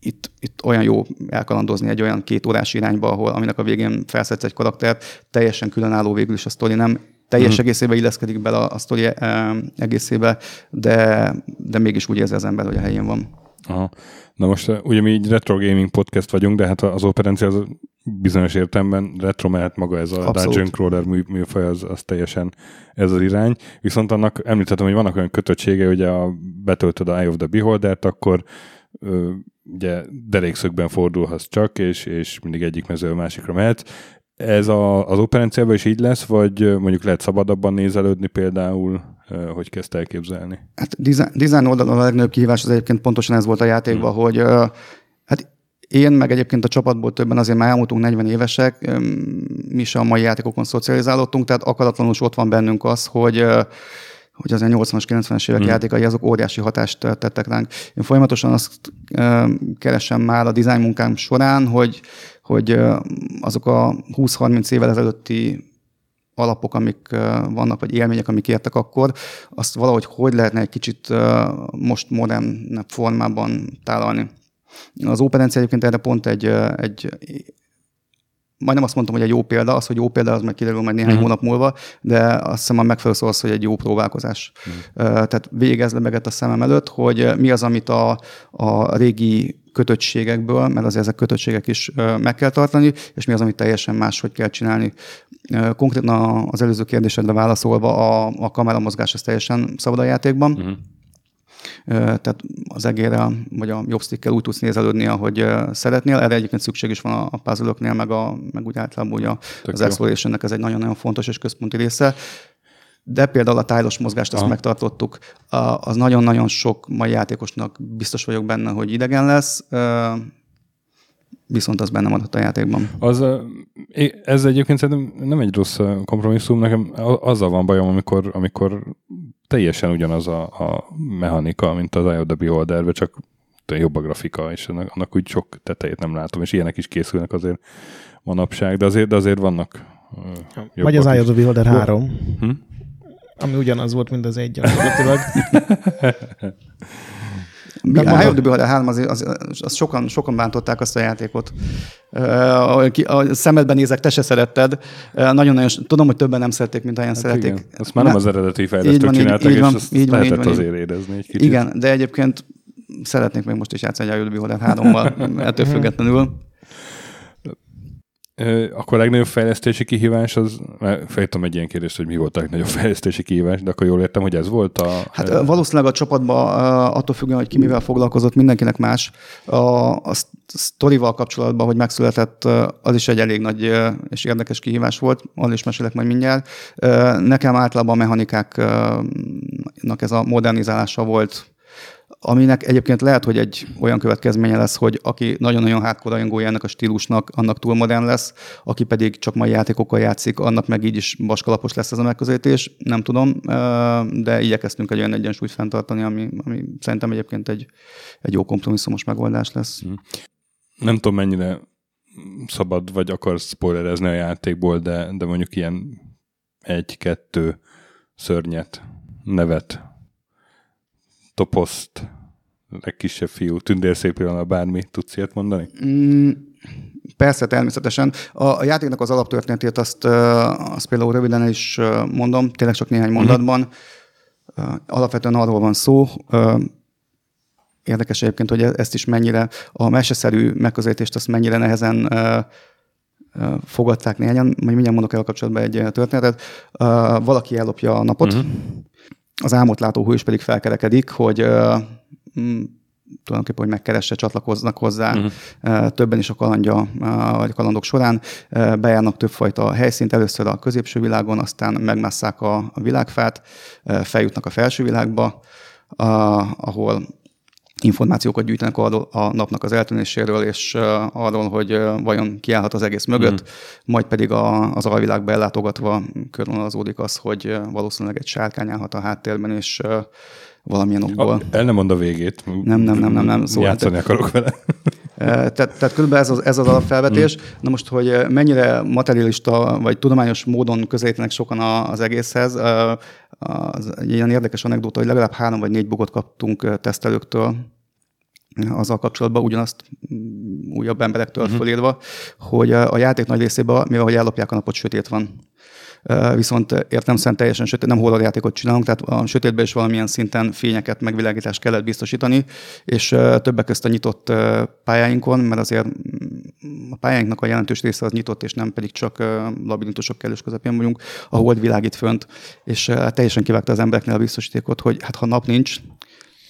itt, itt olyan jó elkalandozni egy olyan két órás irányba, ahol aminek a végén felszedsz egy karaktert, teljesen különálló végül is a sztori, nem teljes mm. egészébe illeszkedik bele a, a sztori uh, egészébe, de, de mégis úgy érzi az ember, hogy a helyén van. Aha. Na most ugye mi így retro gaming podcast vagyunk, de hát az operencia az bizonyos értelemben retro mehet maga ez a Abszolút. Dungeon Crawler mű, műfaj, az, az teljesen ez az irány. Viszont annak említettem, hogy vannak olyan kötöttsége, hogy a, betöltöd a Eye of the Beholder-t, akkor ö, ugye derékszögben fordulhatsz csak, és, és mindig egyik mező a másikra mehet. Ez a, az operenciában is így lesz, vagy mondjuk lehet szabadabban nézelődni például, hogy kezdte elképzelni? Hát design oldalon a legnagyobb kihívás az egyébként pontosan ez volt a játékban, hmm. hogy hát én, meg egyébként a csapatból többen azért már elmúltunk 40 évesek, mi is a mai játékokon szocializálódtunk, tehát akaratlanul ott van bennünk az, hogy hogy az 80-as, 90-es évek hmm. játékai, azok óriási hatást tettek ránk. Én folyamatosan azt keresem már a design munkám során, hogy, hogy azok a 20-30 évvel ezelőtti alapok, amik vannak, vagy élmények, amik értek akkor, azt valahogy hogy lehetne egy kicsit most modern formában tálalni. Az OpenNC egyébként erre pont egy, egy majdnem azt mondtam, hogy egy jó példa, az, hogy jó példa, az meg kiderül majd néhány mm. hónap múlva, de azt hiszem a megfelelő szó az, hogy egy jó próbálkozás. Mm. Tehát végez lebegett a szemem előtt, hogy mi az, amit a, a régi kötöttségekből, mert azért ezek kötöttségek is meg kell tartani, és mi az, amit teljesen máshogy kell csinálni. Konkrétan az előző kérdésedre válaszolva, a, a kameramozgás az teljesen szabad a játékban. Mm tehát az egérrel vagy a jobbstickkel úgy tudsz nézelődni, ahogy szeretnél. Erre egyébként szükség is van a puzzle meg, a, meg úgy általában ugye az explorationnek ez egy nagyon-nagyon fontos és központi része. De például a tájlos mozgást azt Aha. megtartottuk. Az nagyon-nagyon sok mai játékosnak biztos vagyok benne, hogy idegen lesz viszont az benne maradt a játékban. Az, ez egyébként szerintem nem egy rossz kompromisszum, nekem azzal van bajom, amikor, amikor teljesen ugyanaz a, a mechanika, mint az Eye of the Beholder, csak jobb a grafika, és annak, annak úgy sok tetejét nem látom, és ilyenek is készülnek azért manapság, de azért, de azért vannak Vagy az the Beholder 3, hm? ami ugyanaz volt, mint az egy gyakorlatilag. Mi, a High of the Beholder 3 az, az, az, sokan, sokan bántották azt a játékot. Uh, a szemedben nézek, te se szeretted. Nagyon-nagyon, tudom, hogy többen nem szerették, mint olyan hát szerették. Igen. Azt már nem az eredeti fejlesztők csináltak, így van, és azt így van, lehetett így van, azért érezni egy kicsit. Igen, de egyébként szeretnék még most is játszani egy Idle Beholder 3-mal, ettől függetlenül. Akkor a legnagyobb fejlesztési kihívás az, fejtem egy ilyen kérdést, hogy mi volt a legnagyobb fejlesztési kihívás, de akkor jól értem, hogy ez volt a... Hát valószínűleg a csapatban attól függően, hogy ki mivel foglalkozott, mindenkinek más. A, a sztorival kapcsolatban, hogy megszületett, az is egy elég nagy és érdekes kihívás volt, arról is mesélek majd mindjárt. Nekem általában a mechanikáknak ez a modernizálása volt aminek egyébként lehet, hogy egy olyan következménye lesz, hogy aki nagyon-nagyon hardcore rajongója ennek a stílusnak, annak túl modern lesz, aki pedig csak mai játékokkal játszik, annak meg így is vaskalapos lesz ez a megközelítés, nem tudom, de igyekeztünk egy olyan egyensúlyt fenntartani, ami, ami szerintem egyébként egy, egy jó kompromisszumos megoldás lesz. Hm. Nem tudom, mennyire szabad vagy akarsz spoilerezni a játékból, de, de mondjuk ilyen egy-kettő szörnyet, nevet toposzt, legkisebb fiú, a bármi, tudsz ilyet mondani? Mm, persze, természetesen. A, a játéknak az alaptörténetét azt, azt például röviden is mondom, tényleg csak néhány mondatban. Uh-huh. Alapvetően arról van szó, érdekes egyébként, hogy ezt is mennyire, a meseszerű megközelítést azt mennyire nehezen fogadták néhányan, majd mindjárt mondok el a kapcsolatban egy történetet. Valaki ellopja a napot, uh-huh az álmot látó hős pedig felkerekedik, hogy mm, tulajdonképpen, hogy megkeresse, csatlakoznak hozzá uh-huh. többen is a kalandja, vagy a kalandok során. Bejárnak többfajta helyszínt, először a középső világon, aztán megmásszák a világfát, feljutnak a felső világba, ahol információkat gyűjtenek arról a napnak az eltűnéséről, és arról, hogy vajon kiállhat az egész mögött, mm. majd pedig a, az alvilágba ellátogatva körvonalazódik az, hogy valószínűleg egy sárkány állhat a háttérben, és valamilyen okból. A, el nem mond a végét. Nem, nem, nem, nem. nem. Szóval Játszani te... akarok vele. tehát, tehát körülbelül ez az, ez az alapfelvetés. Mm. Na most, hogy mennyire materialista vagy tudományos módon közelítenek sokan az egészhez, az egy ilyen érdekes anekdóta, hogy legalább három vagy négy bugot kaptunk tesztelőktől, azzal kapcsolatban ugyanazt mm, újabb emberektől uh-huh. fölírva, hogy a játék nagy részében, mivel hogy ellopják a napot, sötét van. Viszont értem szerint teljesen sötét, nem horror játékot csinálunk, tehát a sötétben is valamilyen szinten fényeket, megvilágítást kellett biztosítani, és többek közt a nyitott pályáinkon, mert azért mm, a pályáinknak a jelentős része az nyitott, és nem pedig csak labirintusok kellős közepén vagyunk, a hold világít fönt, és teljesen kivágta az embereknél a biztosítékot, hogy hát ha nap nincs,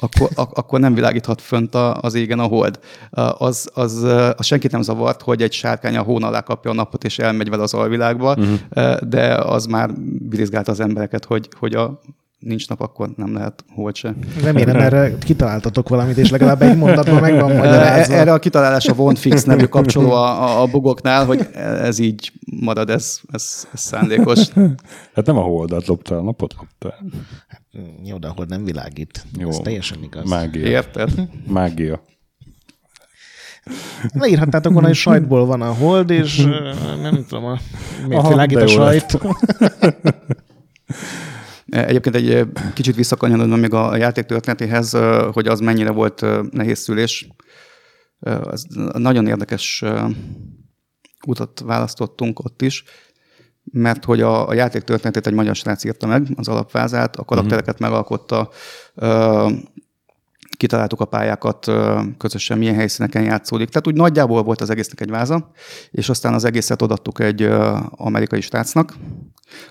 akkor, ak- akkor nem világíthat fönt a, az égen a hold. Az, az, az senkit nem zavart, hogy egy sárkány a hón alá kapja a napot, és elmegy vele az alvilágba, uh-huh. de az már birizgálta az embereket, hogy, hogy a nincs nap, akkor nem lehet hold se. Remélem erre kitaláltatok valamit, és legalább egy mondatban megvan magyarázva. Erre a kitalálás a OneFix nevű kapcsoló a, a bugoknál, hogy ez így marad, ez, ez, ez szándékos. Hát nem a holdat lopta, a napot lopta. Jó, de ahol nem világít. Jó. Ez teljesen igaz. Mágia. Érted? Mágia. Leírhatnátok volna, hogy sajtból van a hold, és nem tudom, a, miért Aha, világít a sajt. Egyébként egy kicsit visszakanyarodva még a játék történetéhez, hogy az mennyire volt nehéz szülés. Az nagyon érdekes utat választottunk ott is, mert hogy a, a játék történetét egy magyar srác írta meg, az alapvázát, a karaktereket uh-huh. megalkotta, kitaláltuk a pályákat, közösen milyen helyszíneken játszódik. Tehát úgy nagyjából volt az egésznek egy váza, és aztán az egészet odattuk egy amerikai srácnak,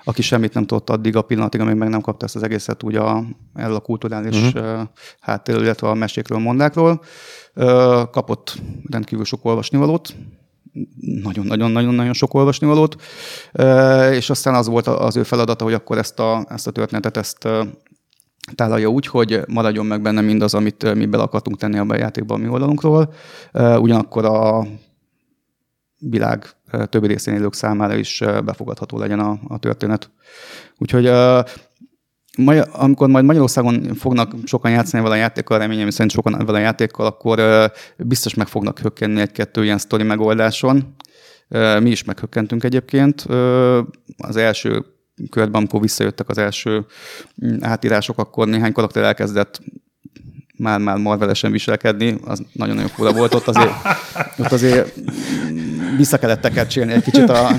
aki semmit nem tudott addig a pillanatig, amíg meg nem kapta ezt az egészet úgy a, el a kulturális uh-huh. háttérről, illetve a mesékről, mondákról. Kapott rendkívül sok olvasnivalót, nagyon-nagyon-nagyon-nagyon sok olvasnivalót, és aztán az volt az ő feladata, hogy akkor ezt a, ezt a történetet, ezt tálalja úgy, hogy maradjon meg benne mindaz, amit mi bele akartunk tenni a játékban a mi oldalunkról. Ugyanakkor a világ többi részén élők számára is befogadható legyen a, a történet. Úgyhogy amikor majd Magyarországon fognak sokan játszani vele a játékkal, reményem szerint sokan vele a játékkal, akkor biztos meg fognak hökkenni egy-kettő ilyen sztori megoldáson. Mi is meghökkentünk egyébként. Az első körben, amikor visszajöttek az első mm, átírások, akkor néhány karakter elkezdett már-már marvelesen viselkedni, az nagyon-nagyon fura volt. Ott azért, ott azért vissza kellett tekercsélni egy kicsit a,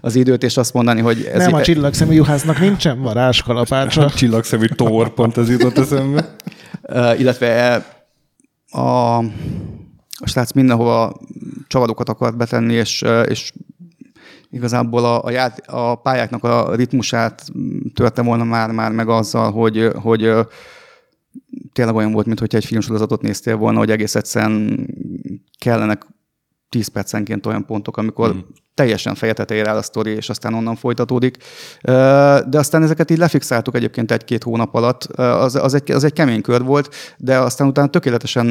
az időt, és azt mondani, hogy... Ez Nem, a csillagszemű juhásznak nincsen varázskalapácsa. A csillagszemű tor, pont ez jutott eszembe. Uh, illetve a, a srác mindenhova csavarokat akart betenni, és, és igazából a, a, ját, a pályáknak a ritmusát törte volna már, már meg azzal, hogy, hogy tényleg olyan volt, mintha egy filmsorozatot néztél volna, hogy egész egyszerűen kellenek 10 percenként olyan pontok, amikor mm. teljesen feje áll a sztori, és aztán onnan folytatódik. De aztán ezeket így lefixáltuk egyébként egy-két hónap alatt. Az, az, egy, az egy kemény kör volt, de aztán utána tökéletesen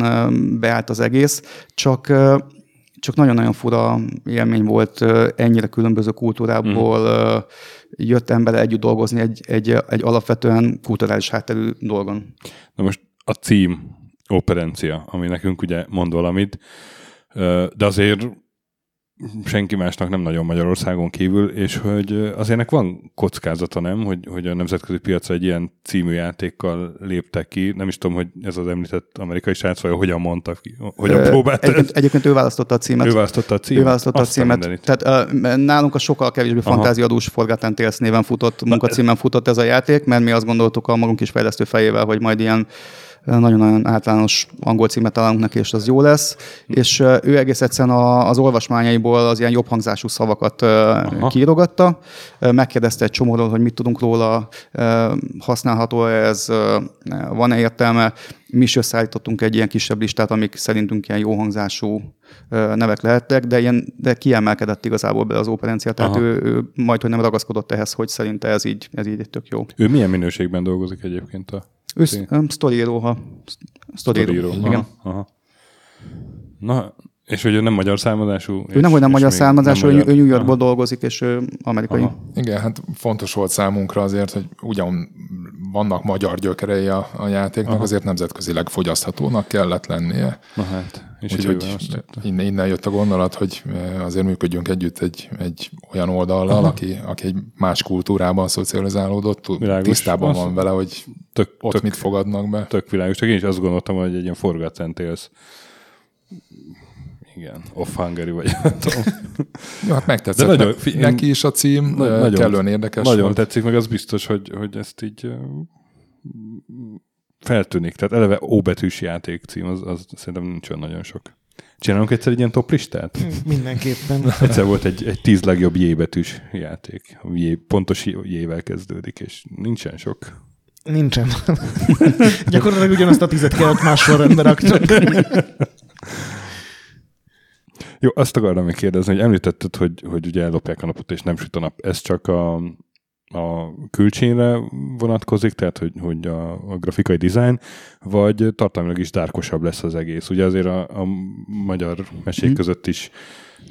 beállt az egész, csak csak nagyon-nagyon fura élmény volt ennyire különböző kultúrából mm. jött ember együtt dolgozni egy, egy, egy alapvetően kulturális hátterű dolgon. Na most a cím, operencia, ami nekünk ugye mond valamit, de azért senki másnak nem nagyon Magyarországon kívül, és hogy azért ennek van kockázata, nem, hogy, hogy a nemzetközi piacra egy ilyen című játékkal léptek ki. Nem is tudom, hogy ez az említett amerikai srác, vagy hogyan mondta ki, hogyan próbált egyébként, egyébként ő választotta a címet. Ő választotta a címet? Ő választotta Azt a címet. Tehát uh, nálunk a sokkal kevésbé fantáziadús Forgotten Tales néven futott, munkacímen futott ez a játék, mert mi azt gondoltuk a magunk is fejlesztő fejével, hogy majd ilyen nagyon-nagyon általános angol címet találunk neki, és az jó lesz. És ő egész egyszerűen az olvasmányaiból az ilyen jobb hangzású szavakat Aha. kiírogatta. Megkérdezte egy csomóról, hogy mit tudunk róla, használható ez, van-e értelme. Mi is összeállítottunk egy ilyen kisebb listát, amik szerintünk ilyen jó hangzású nevek lehettek, de, ilyen, de kiemelkedett igazából be az operencia, tehát ő, ő majd, hogy nem ragaszkodott ehhez, hogy szerinte ez így, ez így tök jó. Ő milyen minőségben dolgozik egyébként a ő sztoríró, ha sztoríró. Igen. Aha, aha. Na, és hogy ő nem magyar származású? Ő nem, hogy nem magyar származású, ő, ő New Yorkból dolgozik, és ő amerikai. Aha. Igen, hát fontos volt számunkra azért, hogy ugyan vannak magyar gyökerei a, a játéknak, Aha. azért nemzetközileg fogyaszthatónak kellett lennie. Na hát, és Úgyhogy innen, innen jött a gondolat, hogy azért működjünk együtt egy, egy olyan oldallal, aki, aki egy más kultúrában szocializálódott, világos. tisztában van vele, hogy tök, ott tök, mit fogadnak be. Tök világos. Csak én is azt gondoltam, hogy egy ilyen Forgotten Tales igen, Off Hungary vagy Jó, hát megtetszett. De nagyon, ne, neki is a cím, na, nagyon, kellően érdekes Nagyon volt. tetszik, meg az biztos, hogy, hogy ezt így feltűnik. Tehát eleve óbetűs játék cím, az, az szerintem nincs olyan nagyon sok. Csinálunk egyszer egy ilyen top listát? Mindenképpen. Egyszer volt egy, egy tíz legjobb J-betűs játék. J, pontos J-vel kezdődik, és nincsen sok. Nincsen. Gyakorlatilag ugyanazt a tizet kellett más sorrendben rakni. Jó, azt akartam még kérdezni, hogy említetted, hogy, hogy ugye ellopják a napot, és nem süt a nap. Ez csak a, a külcsényre vonatkozik, tehát hogy, hogy a, a grafikai dizájn, vagy tartalmilag is dárkosabb lesz az egész. Ugye azért a, a magyar mesék mm. között is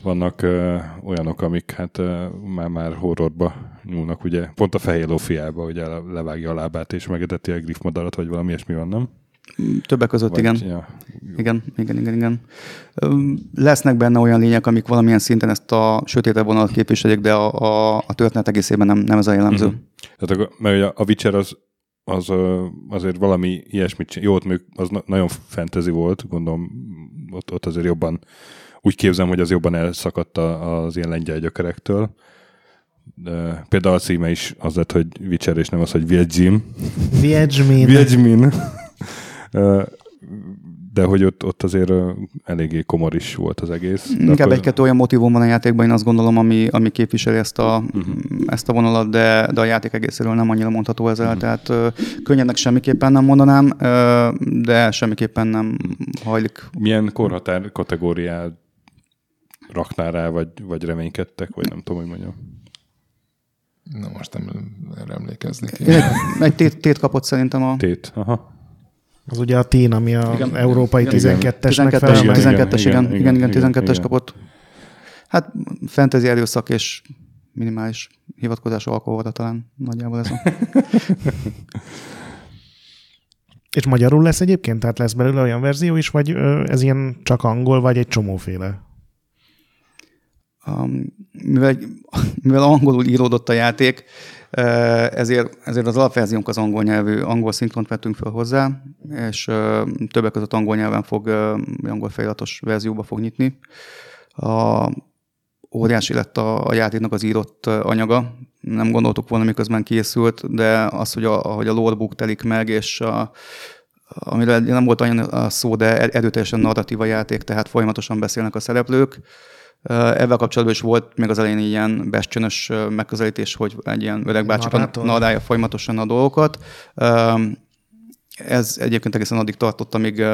vannak ö, olyanok, amik hát ö, már, már horrorba nyúlnak, ugye pont a fehér fiába, ugye levágja a lábát és megedeti a griffmadarat, vagy valami ilyesmi van, nem? Többek között, Vagy, igen. Ja. Igen, igen, igen, igen. Lesznek benne olyan lények, amik valamilyen szinten ezt a sötétebb vonalat képviselik, de a, a, a történet egészében nem, nem ez a jellemző. Mm-hmm. Tehát, a, mert ugye a Witcher az, az azért valami ilyesmit Jó, ott még az nagyon fantasy volt, gondolom ott, ott azért jobban úgy képzem, hogy az jobban elszakadt az ilyen lengyel gyökerektől. De például a címe is az lett, hogy Witcher, és nem az, hogy Viedzim. Viedzmin. Viedzmin de hogy ott, ott azért eléggé komor is volt az egész. De Inkább akkor... egy-kettő olyan motivum van a játékban, én azt gondolom, ami, ami képviseli ezt a, uh-huh. ezt a vonalat, de, de a játék egészéről nem annyira mondható ezzel, uh-huh. tehát uh, könnyednek semmiképpen nem mondanám, uh, de semmiképpen nem hajlik. Milyen korhatár kategóriát raknál rá, vagy, vagy reménykedtek, vagy nem tudom, hogy mondjam. Na most nem erre emlékezni Egy, egy tét, tét kapott szerintem a... Tét, aha. Az ugye a TIN, ami a igen, európai 12-esnek 12 12-es, igen, 12-es, igen, igen, igen, igen, 12-es kapott. Hát fantasy erőszak és minimális hivatkozás alkoholra talán nagyjából ez a... És magyarul lesz egyébként? Tehát lesz belőle olyan verzió is, vagy ez ilyen csak angol, vagy egy csomóféle? Um, mivel, mivel angolul íródott a játék, ezért, ezért az alapverziónk az angol nyelvű, angol szinkront vettünk fel hozzá, és többek között angol nyelven fog, angol feliratos verzióba fog nyitni. A, óriási lett a, a játéknak az írott anyaga. Nem gondoltuk volna, miközben készült, de az, hogy a, ahogy a lorebook telik meg, és a, amiről nem volt annyira szó, de erőteljesen narratíva játék, tehát folyamatosan beszélnek a szereplők. Ezzel kapcsolatban is volt még az elején ilyen bestcsönös megközelítés, hogy egy ilyen öreg bácsi narrálja folyamatosan a dolgokat. Ez egyébként egészen addig tartott, amíg,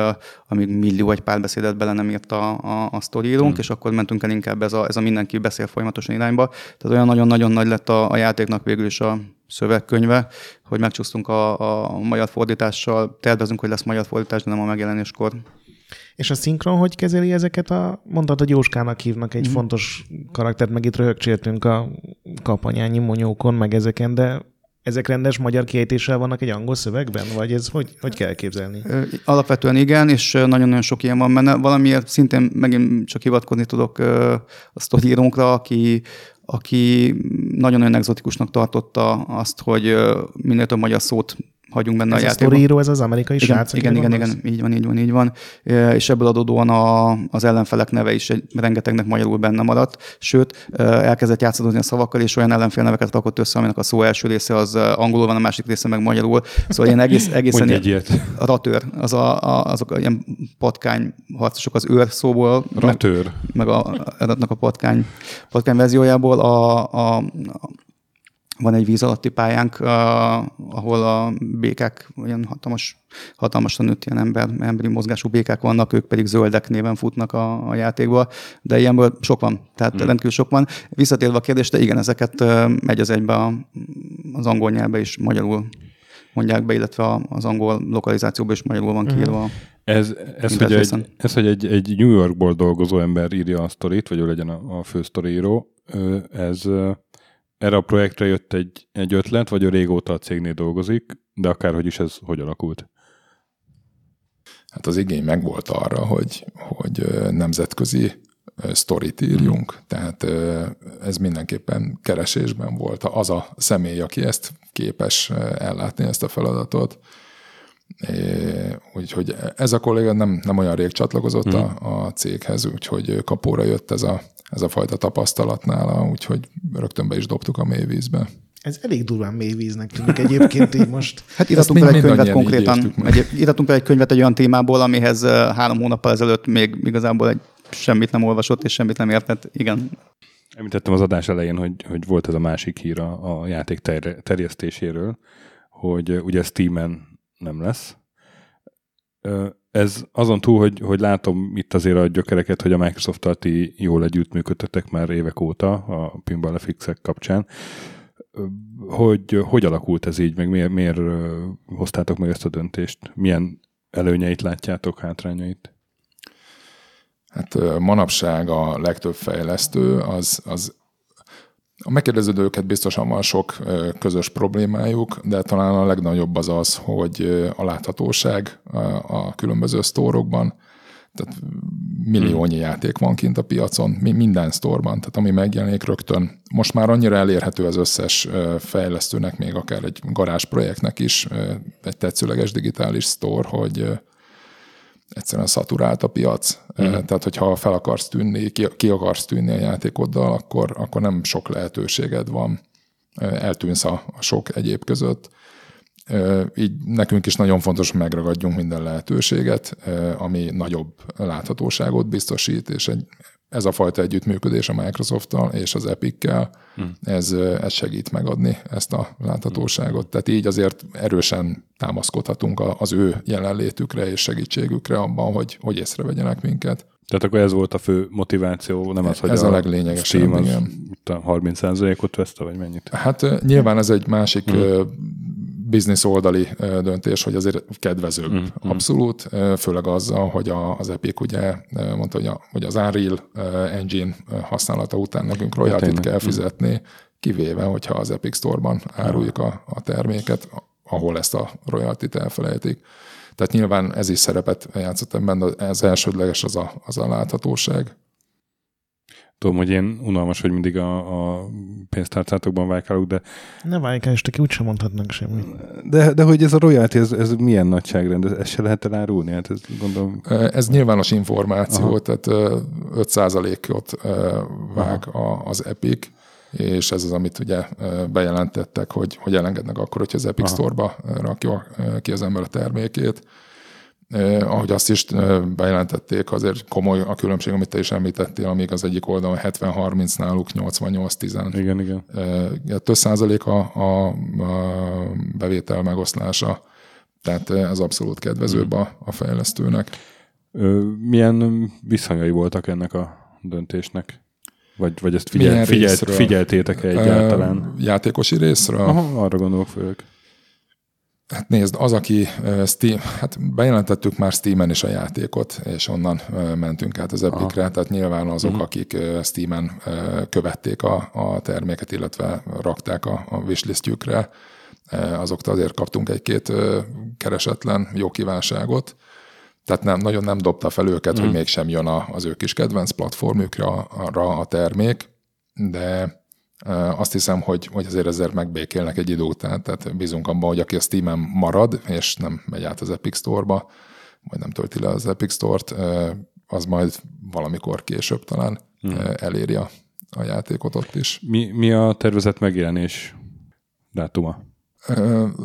amíg millió egy párbeszédet bele nem írt a, a, a sztorírónk, hmm. és akkor mentünk el inkább ez a, ez a mindenki beszél folyamatosan irányba. Tehát olyan nagyon-nagyon nagy lett a, a játéknak végül is a szövegkönyve, hogy megcsúsztunk a, a magyar fordítással. Tervezünk, hogy lesz magyar fordítás, de nem a megjelenéskor. És a szinkron hogy kezeli ezeket a, mondtad, hogy Jóskának hívnak egy mm. fontos karaktert, meg itt röhögcséltünk a kapanyányi monyókon, meg ezeken, de ezek rendes magyar kiejtéssel vannak egy angol szövegben, vagy ez hogy, hogy kell képzelni? Alapvetően igen, és nagyon-nagyon sok ilyen van benne. Valamiért szintén megint csak hivatkozni tudok a sztorírónkra, aki, aki nagyon-nagyon exotikusnak tartotta azt, hogy minél több magyar szót hagyunk benne ez a játékban. Ez a ez az amerikai igen, srác? Igen, igen, igen, így van, így van, így van. És ebből adódóan a, az ellenfelek neve is egy, rengetegnek magyarul benne maradt, sőt, elkezdett játszadozni a szavakkal, és olyan ellenfélneveket rakott össze, aminek a szó első része az angolul van, a másik része meg magyarul. Szóval ilyen egész, egészen egy ilyet. A ratőr, az a, a, azok a ilyen patkány harcosok az őr szóból. Ratőr. Meg, meg a, a patkány, patkány verziójából a, a, a van egy víz alatti pályánk, uh, ahol a békák, olyan hatalmas, hatalmasan nőtt ilyen ember, emberi mozgású békák vannak, ők pedig zöldek néven futnak a, a játékba, de ilyenből sok van, tehát mm. rendkívül sok van. Visszatérve a kérdésre, igen, ezeket uh, megy az egybe a, az angol nyelvbe is magyarul mondják be, illetve az angol lokalizációban is magyarul van mhm. kiírva. Ez, ez, hogy egy, ez, hogy egy, egy New Yorkból dolgozó ember írja a sztorit, vagy ő legyen a, a fő sztoriíró, ez erre a projektre jött egy, egy ötlet, vagy ő régóta a cégnél dolgozik, de akárhogy is ez hogy alakult? Hát az igény megvolt arra, hogy, hogy nemzetközi sztorit írjunk, hmm. tehát ez mindenképpen keresésben volt az a személy, aki ezt képes ellátni, ezt a feladatot. Úgyhogy ez a kolléga nem, nem olyan rég csatlakozott hmm. a, a céghez, úgyhogy kapóra jött ez a, ez a fajta tapasztalat nála, úgyhogy rögtön be is dobtuk a mélyvízbe. Ez elég durván mélyvíznek tűnik egyébként így most. Hát iratunk be egy könyvet konkrétan, egy, iratunk be egy könyvet egy olyan témából, amihez három hónappal ezelőtt még igazából egy semmit nem olvasott és semmit nem értett. Igen. Említettem az adás elején, hogy, hogy volt ez a másik hír a, a játék ter- terjesztéséről, hogy ugye Steam-en nem lesz. Ez azon túl, hogy, hogy látom itt azért a gyökereket, hogy a Microsoft-tal ti jól együttműködtetek már évek óta a Pinball fx kapcsán, hogy hogy alakult ez így, meg miért, miért hoztátok meg ezt a döntést? Milyen előnyeit látjátok, hátrányait? Hát manapság a legtöbb fejlesztő az, az a megkérdeződőket biztosan van sok közös problémájuk, de talán a legnagyobb az az, hogy a láthatóság a különböző sztórokban, tehát milliónyi hmm. játék van kint a piacon, minden sztorban, tehát ami megjelenik rögtön. Most már annyira elérhető az összes fejlesztőnek, még akár egy garázsprojektnek is egy tetszőleges digitális sztor, hogy egyszerűen szaturált a piac. Mm. Tehát, hogyha fel akarsz tűnni, ki, ki akarsz tűnni a játékoddal, akkor, akkor nem sok lehetőséged van. Eltűnsz a, a sok egyéb között. Így nekünk is nagyon fontos, hogy megragadjunk minden lehetőséget, ami nagyobb láthatóságot biztosít, és egy ez a fajta együttműködés a Microsoft-tal és az Epic-kel, hmm. ez, ez segít megadni ezt a láthatóságot. Tehát így azért erősen támaszkodhatunk az ő jelenlétükre és segítségükre abban, hogy, hogy észrevegyenek minket. Tehát akkor ez volt a fő motiváció, nem az, hogy ez a, a leglényegesebb, Steam az igen. 30%-ot veszte, vagy mennyit? Hát nyilván ez egy másik hmm biznisz oldali döntés, hogy azért kedvezőbb mm, abszolút, főleg azzal, hogy az Epic ugye mondta, hogy, a, hogy az Unreal Engine használata után nekünk royaltit kell fizetni, mm. kivéve, hogyha az Epic Store-ban áruljuk a, a terméket, ahol ezt a royaltit elfelejtik. Tehát nyilván ez is szerepet játszott ebben, de ez elsődleges az a, az a láthatóság. Tudom, hogy én unalmas, hogy mindig a, a pénztárcátokban vájkálok, de... Ne vájkálj, ki úgysem mondhatnak semmit. De, de hogy ez a royalty, ez, ez milyen nagyságrend? Ez, se lehet elárulni? Hát ez, gondolom... ez nyilvános információ, Aha. tehát 5%-ot vág a, az Epic, és ez az, amit ugye bejelentettek, hogy, hogy elengednek akkor, hogyha az Epic Aha. Store-ba rakja ki az ember a termékét Eh, ahogy azt is bejelentették, azért komoly a különbség, amit te is említettél, amíg az egyik oldalon 70-30 náluk 88-10. Igen, igen. Eh, több százalék a, a, a bevétel megoszlása, tehát ez abszolút kedvezőbb a, a fejlesztőnek. Milyen viszonyai voltak ennek a döntésnek? Vagy, vagy ezt figyel, figyelt, figyeltétek-e egyáltalán? Játékosi részről? Aha, arra gondolok főleg. Hát nézd, az, aki Steam, hát bejelentettük már Steam-en is a játékot, és onnan mentünk át az Epic-re, Aha. tehát nyilván azok, uh-huh. akik Steam-en követték a, a terméket, illetve rakták a, a wishlistjükre, azoktól azért kaptunk egy-két keresetlen jó kívánságot. Tehát nem, nagyon nem dobta fel őket, mm. hogy mégsem jön a, az ő kis kedvenc platformjukra arra a termék, de azt hiszem, hogy, hogy azért ezért megbékélnek egy idő után, tehát bízunk abban, hogy aki a Steam-en marad, és nem megy át az Epic Store-ba, vagy nem tölti le az Epic Store-t, az majd valamikor később talán mm. eléri a, a játékot ott is. Mi, mi a tervezett megjelenés dátuma?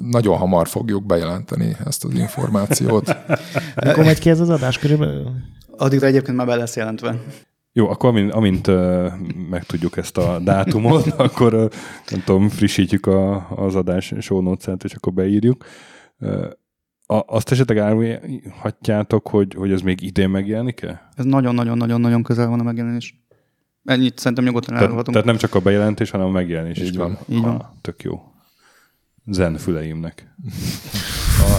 nagyon hamar fogjuk bejelenteni ezt az információt. Akkor megy ki ez az adás körülbelül? Addigra egyébként már be lesz jelentve. Jó, akkor amint, amint uh, megtudjuk ezt a dátumot, akkor uh, nem tudom, frissítjük a, az adás show notes és akkor beírjuk. Uh, a, azt esetleg árulhatjátok, hogy, hogy ez még idén megjelenik-e? Ez nagyon-nagyon-nagyon-nagyon közel van a megjelenés. Ennyit szerintem nyugodtan elárulhatunk. Tehát nem csak a bejelentés, hanem a megjelenés Így is. Van. Így van. Ah, tök jó zen füleimnek.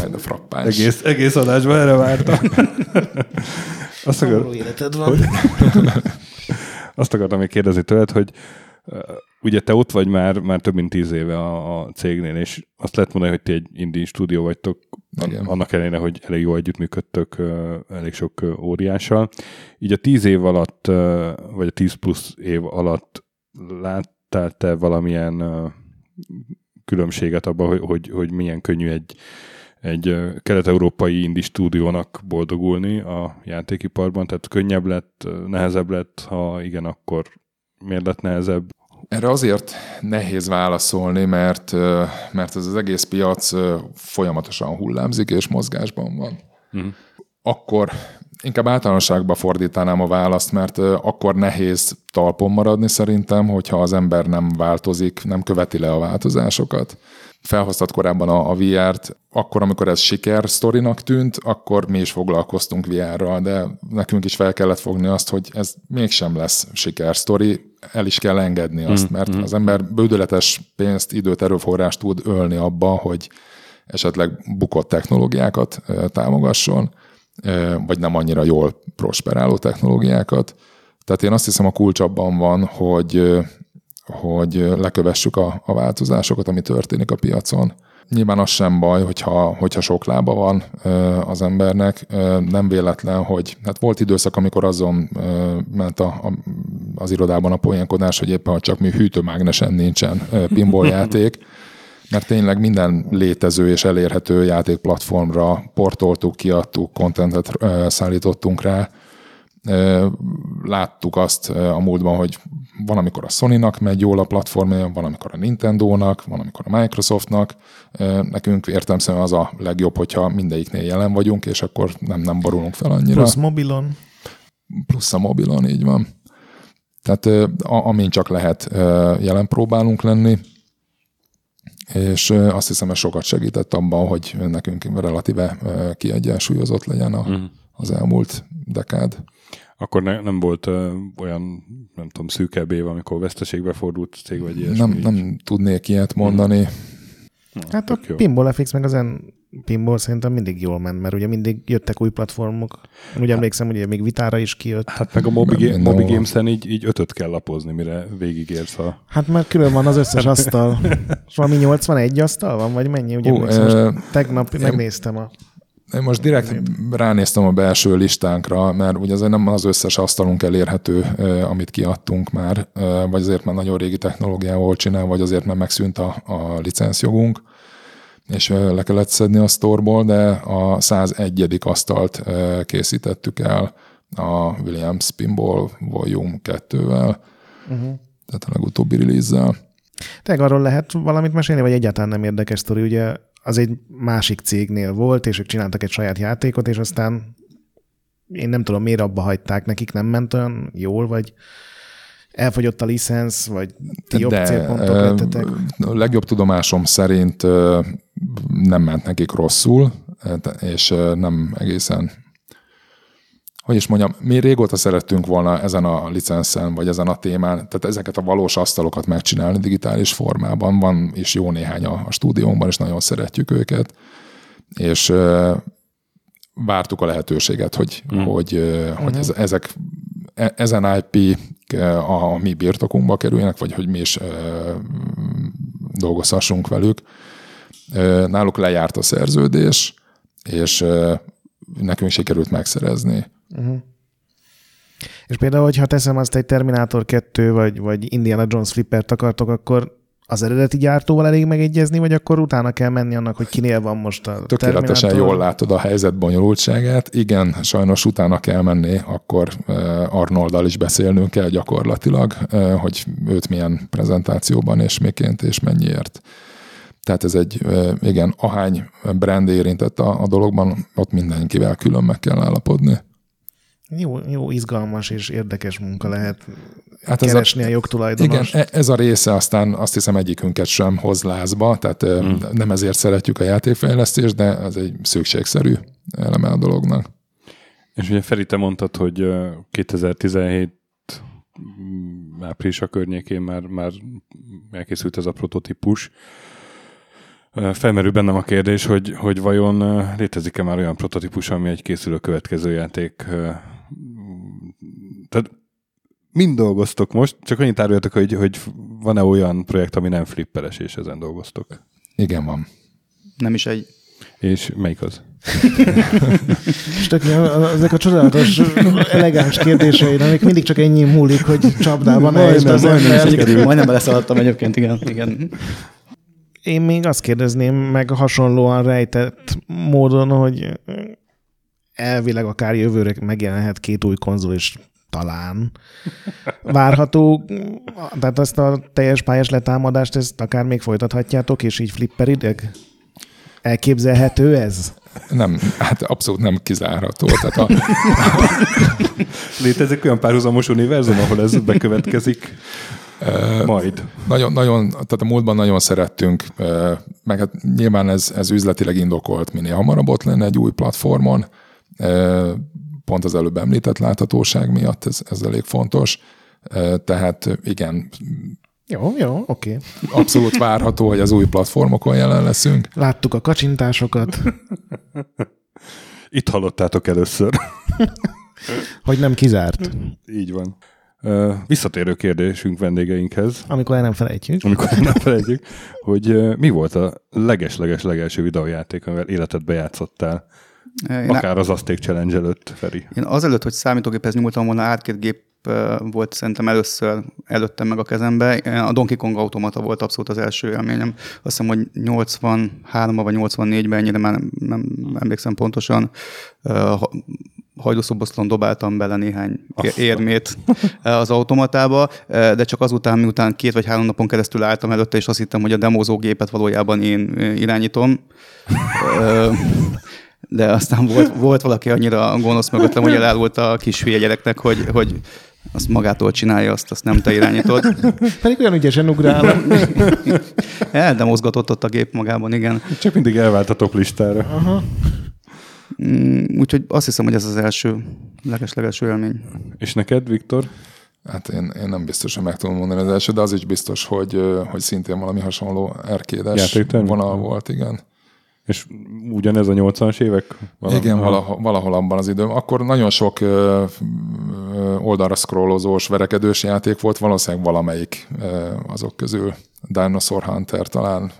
Aj, de frappáns. Egész, egész adásban erre vártam. Azt, akar... életed van. Hogy... Azt akartam még kérdezni tőled, hogy uh, ugye te ott vagy már, már több mint tíz éve a, a cégnél, és azt lehet mondani, hogy ti egy indie stúdió vagytok, Igen. annak ellenére, hogy elég jó együttműködtök uh, elég sok uh, óriással. Így a tíz év alatt, vagy a tíz plusz év alatt láttál te valamilyen különbséget abban, hogy, hogy, hogy milyen könnyű egy, egy kelet-európai indi stúdiónak boldogulni a játékiparban, tehát könnyebb lett, nehezebb lett, ha igen, akkor miért lett nehezebb? Erre azért nehéz válaszolni, mert, mert ez az egész piac folyamatosan hullámzik és mozgásban van. Uh-huh. Akkor inkább általánosságban fordítanám a választ, mert akkor nehéz talpon maradni szerintem, hogyha az ember nem változik, nem követi le a változásokat. Felhoztat korábban a, a VR-t, akkor, amikor ez siker sztorinak tűnt, akkor mi is foglalkoztunk VR-ral, de nekünk is fel kellett fogni azt, hogy ez mégsem lesz siker sztori, el is kell engedni azt, mm, mert mm. az ember bődöletes pénzt, időt, erőforrást tud ölni abba, hogy esetleg bukott technológiákat támogasson, vagy nem annyira jól prosperáló technológiákat. Tehát én azt hiszem a kulcs abban van, hogy, hogy lekövessük a, a változásokat, ami történik a piacon. Nyilván az sem baj, hogyha, hogyha sok lába van az embernek. Nem véletlen, hogy hát volt időszak, amikor azon ment a, a, az irodában a poénkodás, hogy éppen csak mi hűtőmágnesen nincsen pinball játék mert tényleg minden létező és elérhető játékplatformra portoltuk, kiadtuk, kontentet szállítottunk rá. Láttuk azt a múltban, hogy van, amikor a Sony-nak megy jól a platformja, van, amikor a Nintendo-nak, van, amikor a Microsoftnak. Nekünk értelmszerűen az a legjobb, hogyha mindegyiknél jelen vagyunk, és akkor nem, nem borulunk fel annyira. Plusz mobilon. Plusz a mobilon, így van. Tehát amin csak lehet, jelen próbálunk lenni és azt hiszem, ez sokat segített abban, hogy nekünk relatíve kiegyensúlyozott legyen a, uh-huh. Az elmúlt dekád. Akkor ne, nem volt uh, olyan, nem tudom, szűkebb év, amikor veszteségbe fordult cég, vagy ilyesmi? Nem, nem tudnék ilyet mondani. Uh-huh. Na, hát a jó. Pinball FX meg az en pinball szerintem mindig jól ment, mert ugye mindig jöttek új platformok. Ugye hát, emlékszem, hogy még vitára is kijött. Hát meg a Mobi, Mobi Games-en így, így ötöt kell lapozni, mire végigérsz a... Hát mert külön van az összes asztal. És valami 81 asztal van, vagy mennyi? Ugye Hú, e... most tegnap én, megnéztem a... Én most direkt ránéztem a belső listánkra, mert ugye azért nem az összes asztalunk elérhető, amit kiadtunk már, vagy azért már nagyon régi technológiával csinál, vagy azért már megszűnt a, a licenszjogunk és le kellett szedni a sztorból, de a 101. asztalt készítettük el a Williams Pinball Volume 2-vel, uh-huh. tehát a legutóbbi release-zel. Tényleg arról lehet valamit mesélni, vagy egyáltalán nem érdekes sztori? Ugye az egy másik cégnél volt, és ők csináltak egy saját játékot, és aztán én nem tudom, miért abba hagyták, nekik nem ment olyan jól, vagy elfogyott a licensz, vagy ti jobb célpontok lettetek. A legjobb tudomásom szerint nem ment nekik rosszul, és nem egészen hogy is mondjam, mi régóta szerettünk volna ezen a licenszen, vagy ezen a témán, tehát ezeket a valós asztalokat megcsinálni digitális formában. Van is jó néhány a, a stúdiónkban, és nagyon szeretjük őket. És ö, vártuk a lehetőséget, hogy, mm. hogy, ö, hogy ez, ezek e- ezen IP a mi birtokunkba kerüljenek, vagy hogy mi is ö, dolgozhassunk velük. Ö, náluk lejárt a szerződés, és ö, nekünk sikerült megszerezni. Uh-huh. És például, hogyha teszem azt egy Terminator 2 vagy, vagy Indiana Jones flippert akartok, akkor az eredeti gyártóval elég megegyezni, vagy akkor utána kell menni annak, hogy kinél van most a Tökéletesen Terminator? jól látod a helyzet bonyolultságát. Igen, sajnos utána kell menni, akkor Arnoldal is beszélnünk kell gyakorlatilag, hogy őt milyen prezentációban és miként és mennyiért. Tehát ez egy, igen, ahány brand érintett a, a dologban, ott mindenkivel külön meg kell állapodni. Jó, jó, izgalmas és érdekes munka lehet Hát ez keresni a, a a jogtulajdonost. Igen, e- ez a része aztán azt hiszem egyikünket sem hoz lázba, tehát mm. nem ezért szeretjük a játékfejlesztést, de ez egy szükségszerű eleme a dolognak. És ugye Feri, te mondtad, hogy ö, 2017 mm, április a környékén már, már elkészült ez a prototípus. Felmerül bennem a kérdés, hogy, hogy vajon létezik-e már olyan prototípus, ami egy készülő következő játék. Mind dolgoztok most, csak annyit áruljatok, hogy, hogy van-e olyan projekt, ami nem flipperes, és ezen dolgoztok. Igen, van. Nem is egy És melyik az? És tök, ezek a csodálatos, elegáns kérdéseid, amik mindig csak ennyi múlik, hogy csapdában helyezd az ember. Majdnem beleszaladtam egyébként, igen. igen. Én még azt kérdezném meg hasonlóan rejtett módon, hogy elvileg akár jövőre megjelenhet két új konzol is talán várható, tehát azt a teljes pályás letámadást, ezt akár még folytathatjátok, és így flipperideg? Elképzelhető ez? Nem, hát abszolút nem kizárható. Tehát a, Létezik olyan párhuzamos univerzum, ahol ez bekövetkezik? Majd. nagyon, nagyon, tehát a múltban nagyon szerettünk, meg hát nyilván ez, ez üzletileg indokolt, minél hamarabb ott lenne egy új platformon, pont az előbb említett láthatóság miatt ez, ez elég fontos. Tehát igen, Jó, jó, oké. Okay. abszolút várható, hogy az új platformokon jelen leszünk. Láttuk a kacsintásokat, Itt hallottátok először. hogy nem kizárt. Így van. Visszatérő kérdésünk vendégeinkhez, Amikor el nem felejtjük. amikor nem felejtjük, hogy mi volt a leges-leges legelső videójáték, amivel életedbe játszottál? Én, Akár az Azték Challenge előtt, Feri. én azelőtt, hogy számítógéphez nyúltam volna, arcade gép volt szerintem először előttem meg a kezembe. A Donkey Kong automata volt abszolút az első élményem. Azt hiszem, hogy 83-ban vagy 84-ben, ennyire már nem, emlékszem pontosan. Hajdúszoboszlón dobáltam bele néhány érmét az automatába, de csak azután, miután két vagy három napon keresztül álltam előtte, és azt hittem, hogy a demózógépet valójában én irányítom. De aztán volt, volt valaki annyira gonosz mögöttem, hogy elárult a kis hülye gyereknek, hogy, hogy azt magától csinálja, azt, azt nem te irányítod. Pedig olyan ügyesen ugrál. Eldemozgatott ott a gép magában, igen. Csak mindig elvált a top listára. Aha. Mm, Úgyhogy azt hiszem, hogy ez az első, leges-legelső élmény. És neked, Viktor? Hát én, én nem biztos, hogy meg tudom mondani az első, de az is biztos, hogy, hogy szintén valami hasonló erkédes vonal volt, igen. És ugyanez a 80-as évek? Valami- Igen, valahol, valahol abban az időben. Akkor nagyon sok ö, ö, oldalra scrollozós, verekedős játék volt, valószínűleg valamelyik ö, azok közül. Dinosaur Hunter talán,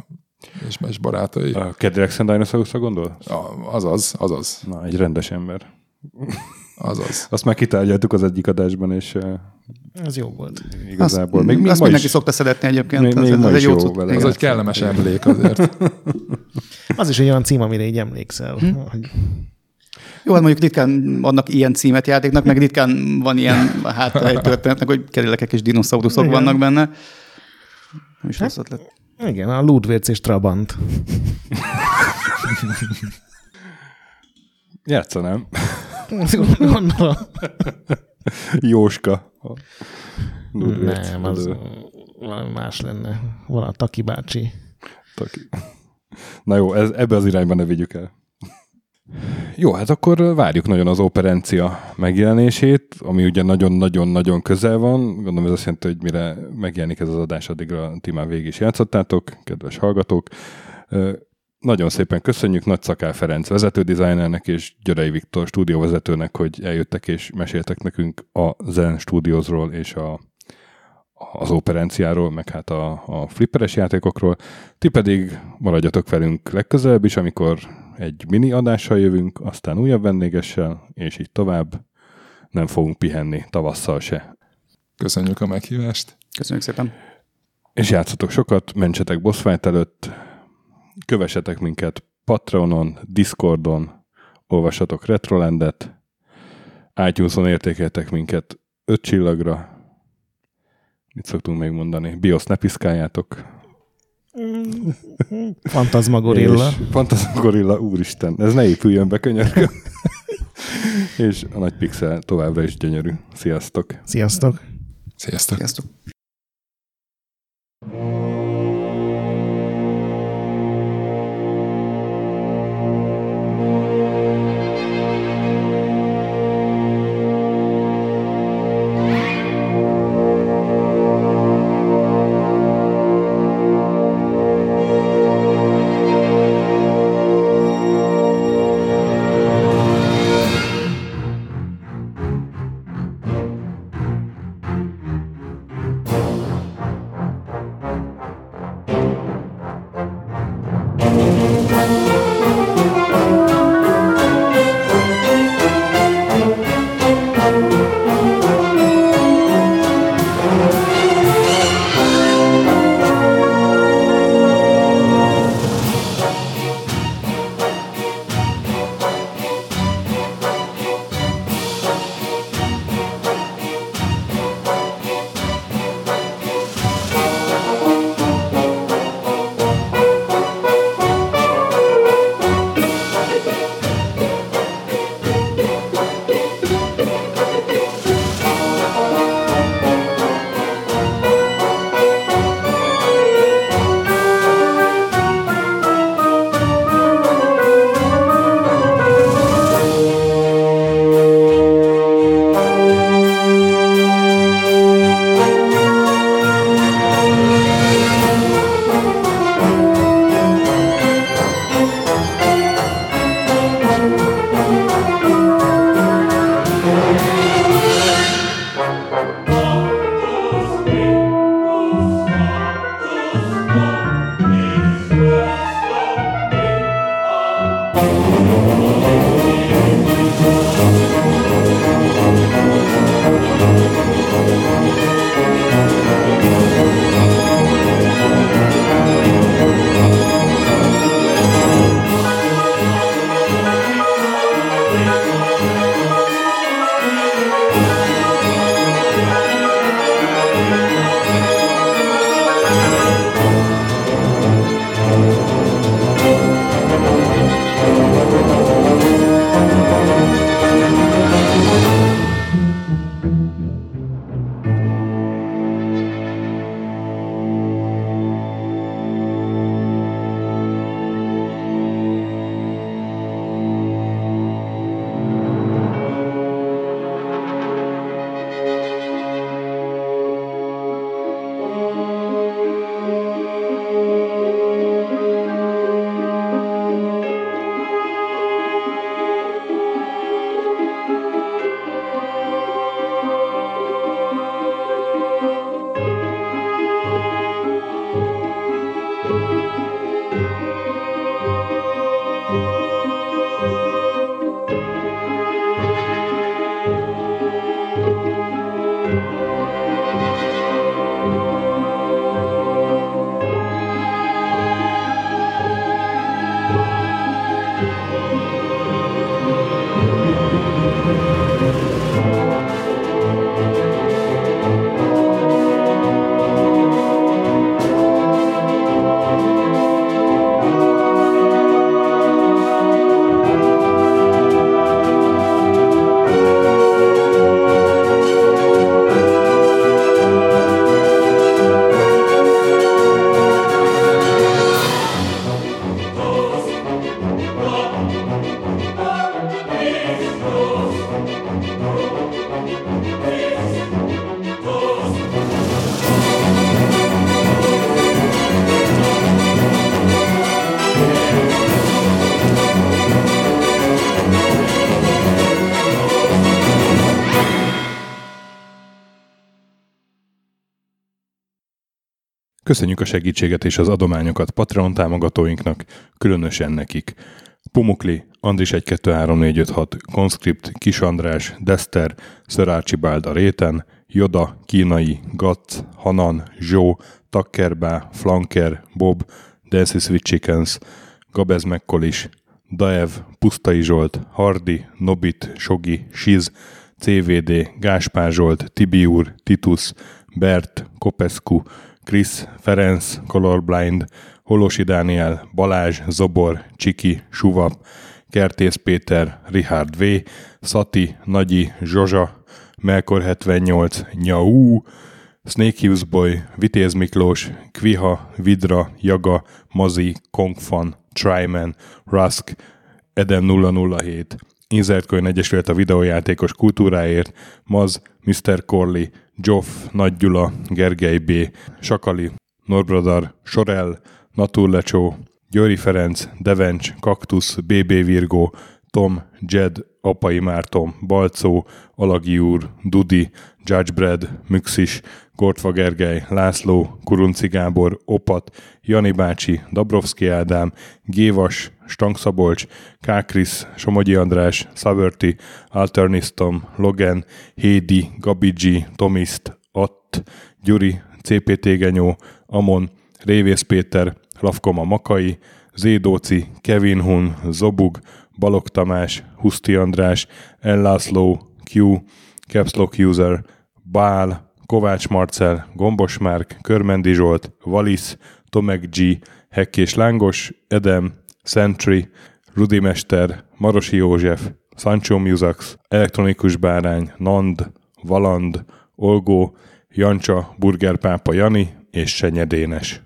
és, és barátai. A Cadillacs and Dinosaurs-ra gondol? Azaz, azaz, Na, egy rendes ember. Azaz. Azt már kitárgyaltuk az egyik adásban, és uh, Ez jó volt. igazából. azt, még, még azt mindenki is, szokta szeretni egyébként. Még- még ez, egy jó jó vele. Ez egy kellemes emlék azért. Az is egy olyan cím, amire így emlékszel. Hm? Hogy Jó, hát mondjuk ritkán adnak ilyen címet játéknak, meg ritkán van ilyen hátrány történetnek, hogy kerülekek és dinoszauruszok Igen. vannak benne. Nem is rossz ötlet. igen, a Ludwig és Trabant. Játszanám. Gondolom. Jóska. Nem, az valami más lenne. Van a Taki bácsi. Taki. Na jó, ez, ebbe az irányba ne vigyük el. Jó, hát akkor várjuk nagyon az operencia megjelenését, ami ugye nagyon-nagyon-nagyon közel van. Gondolom ez azt jelenti, hogy mire megjelenik ez az adás, addigra ti már végig is játszottátok, kedves hallgatók. Nagyon szépen köszönjük Nagy Szakál Ferenc vezetődesignernek és Györei Viktor stúdióvezetőnek, hogy eljöttek és meséltek nekünk a Zen Studiosról és a, az operenciáról, meg hát a, a flipperes játékokról. Ti pedig maradjatok velünk legközelebb is, amikor egy mini adással jövünk, aztán újabb vendégessel, és így tovább. Nem fogunk pihenni tavasszal se. Köszönjük a meghívást. Köszönjük szépen. És játszatok sokat, mentsetek boss fight előtt, kövessetek minket Patreonon, Discordon, olvassatok Retrolandet, iTunes-on értékeltek minket 5 csillagra, mit szoktunk még mondani, BIOS ne piszkáljátok. Fantasmagorilla. És Fantasmagorilla, úristen, ez ne épüljön be, könyörgöm. és a nagy pixel továbbra is gyönyörű. Sziasztok! Sziasztok! Sziasztok! Sziasztok. Köszönjük a segítséget és az adományokat Patreon támogatóinknak, különösen nekik. Pumukli, Andris 1 2 3 4 5 6, Conscript, Kis András, Dester, Sir Archibald a réten, Joda, Kínai, Gatz, Hanan, Zsó, Takkerbá, Flanker, Bob, Dancy Sweet Chickens, Gabez Mekkolis, Daev, Pusztai Zsolt, Hardi, Nobit, Sogi, Siz, CVD, Gáspár Zsolt, Tibiur, Titus, Bert, Kopescu, Krisz, Ferenc, Colorblind, Holosi Dániel, Balázs, Zobor, Csiki, Suvap, Kertész Péter, Richard V, Szati, Nagyi, Zsozsa, Melkor 78, Nyau, Snake Hughes Boy, Vitéz Miklós, Kviha, Vidra, Jaga, Mazi, Kongfan, Tryman, Rusk, Eden 007, Insert Coin Egyesület a videójátékos kultúráért, Maz, Mr. Corley, Joff, Nagy Gyula, Gergely B., Sakali, Norbradar, Sorel, Naturlecsó, Győri Ferenc, Devencs, Kaktusz, BB Virgó, Tom, Jed, Apai Márton, Balcó, Alagi úr, Dudi, Judgebred, Müxis, Gortva Gergely, László, Kurunci Gábor, Opat, Jani bácsi, Dabrowski Ádám, Gévas, Stangszabolcs, Kákris, Somogyi András, Szaverti, Alternisztom, Logan, Hédi, Gabigi, Tomiszt, Att, Gyuri, CPT Genyó, Amon, Révész Péter, Lavkoma Makai, Zédóci, Kevin Hun, Zobug, Balog Tamás, Huszti András, Ellászló, Q, Capslock User, Bál, Kovács Marcel, Gombos Márk, Körmendi Zsolt, Valisz, Tomek G, Hekkés Lángos, Edem, Sentry, Rudimester, Marosi József, Sancho Musax, Elektronikus Bárány, Nand, Valand, Olgó, Jancsa, Burgerpápa Jani és Senyedénes.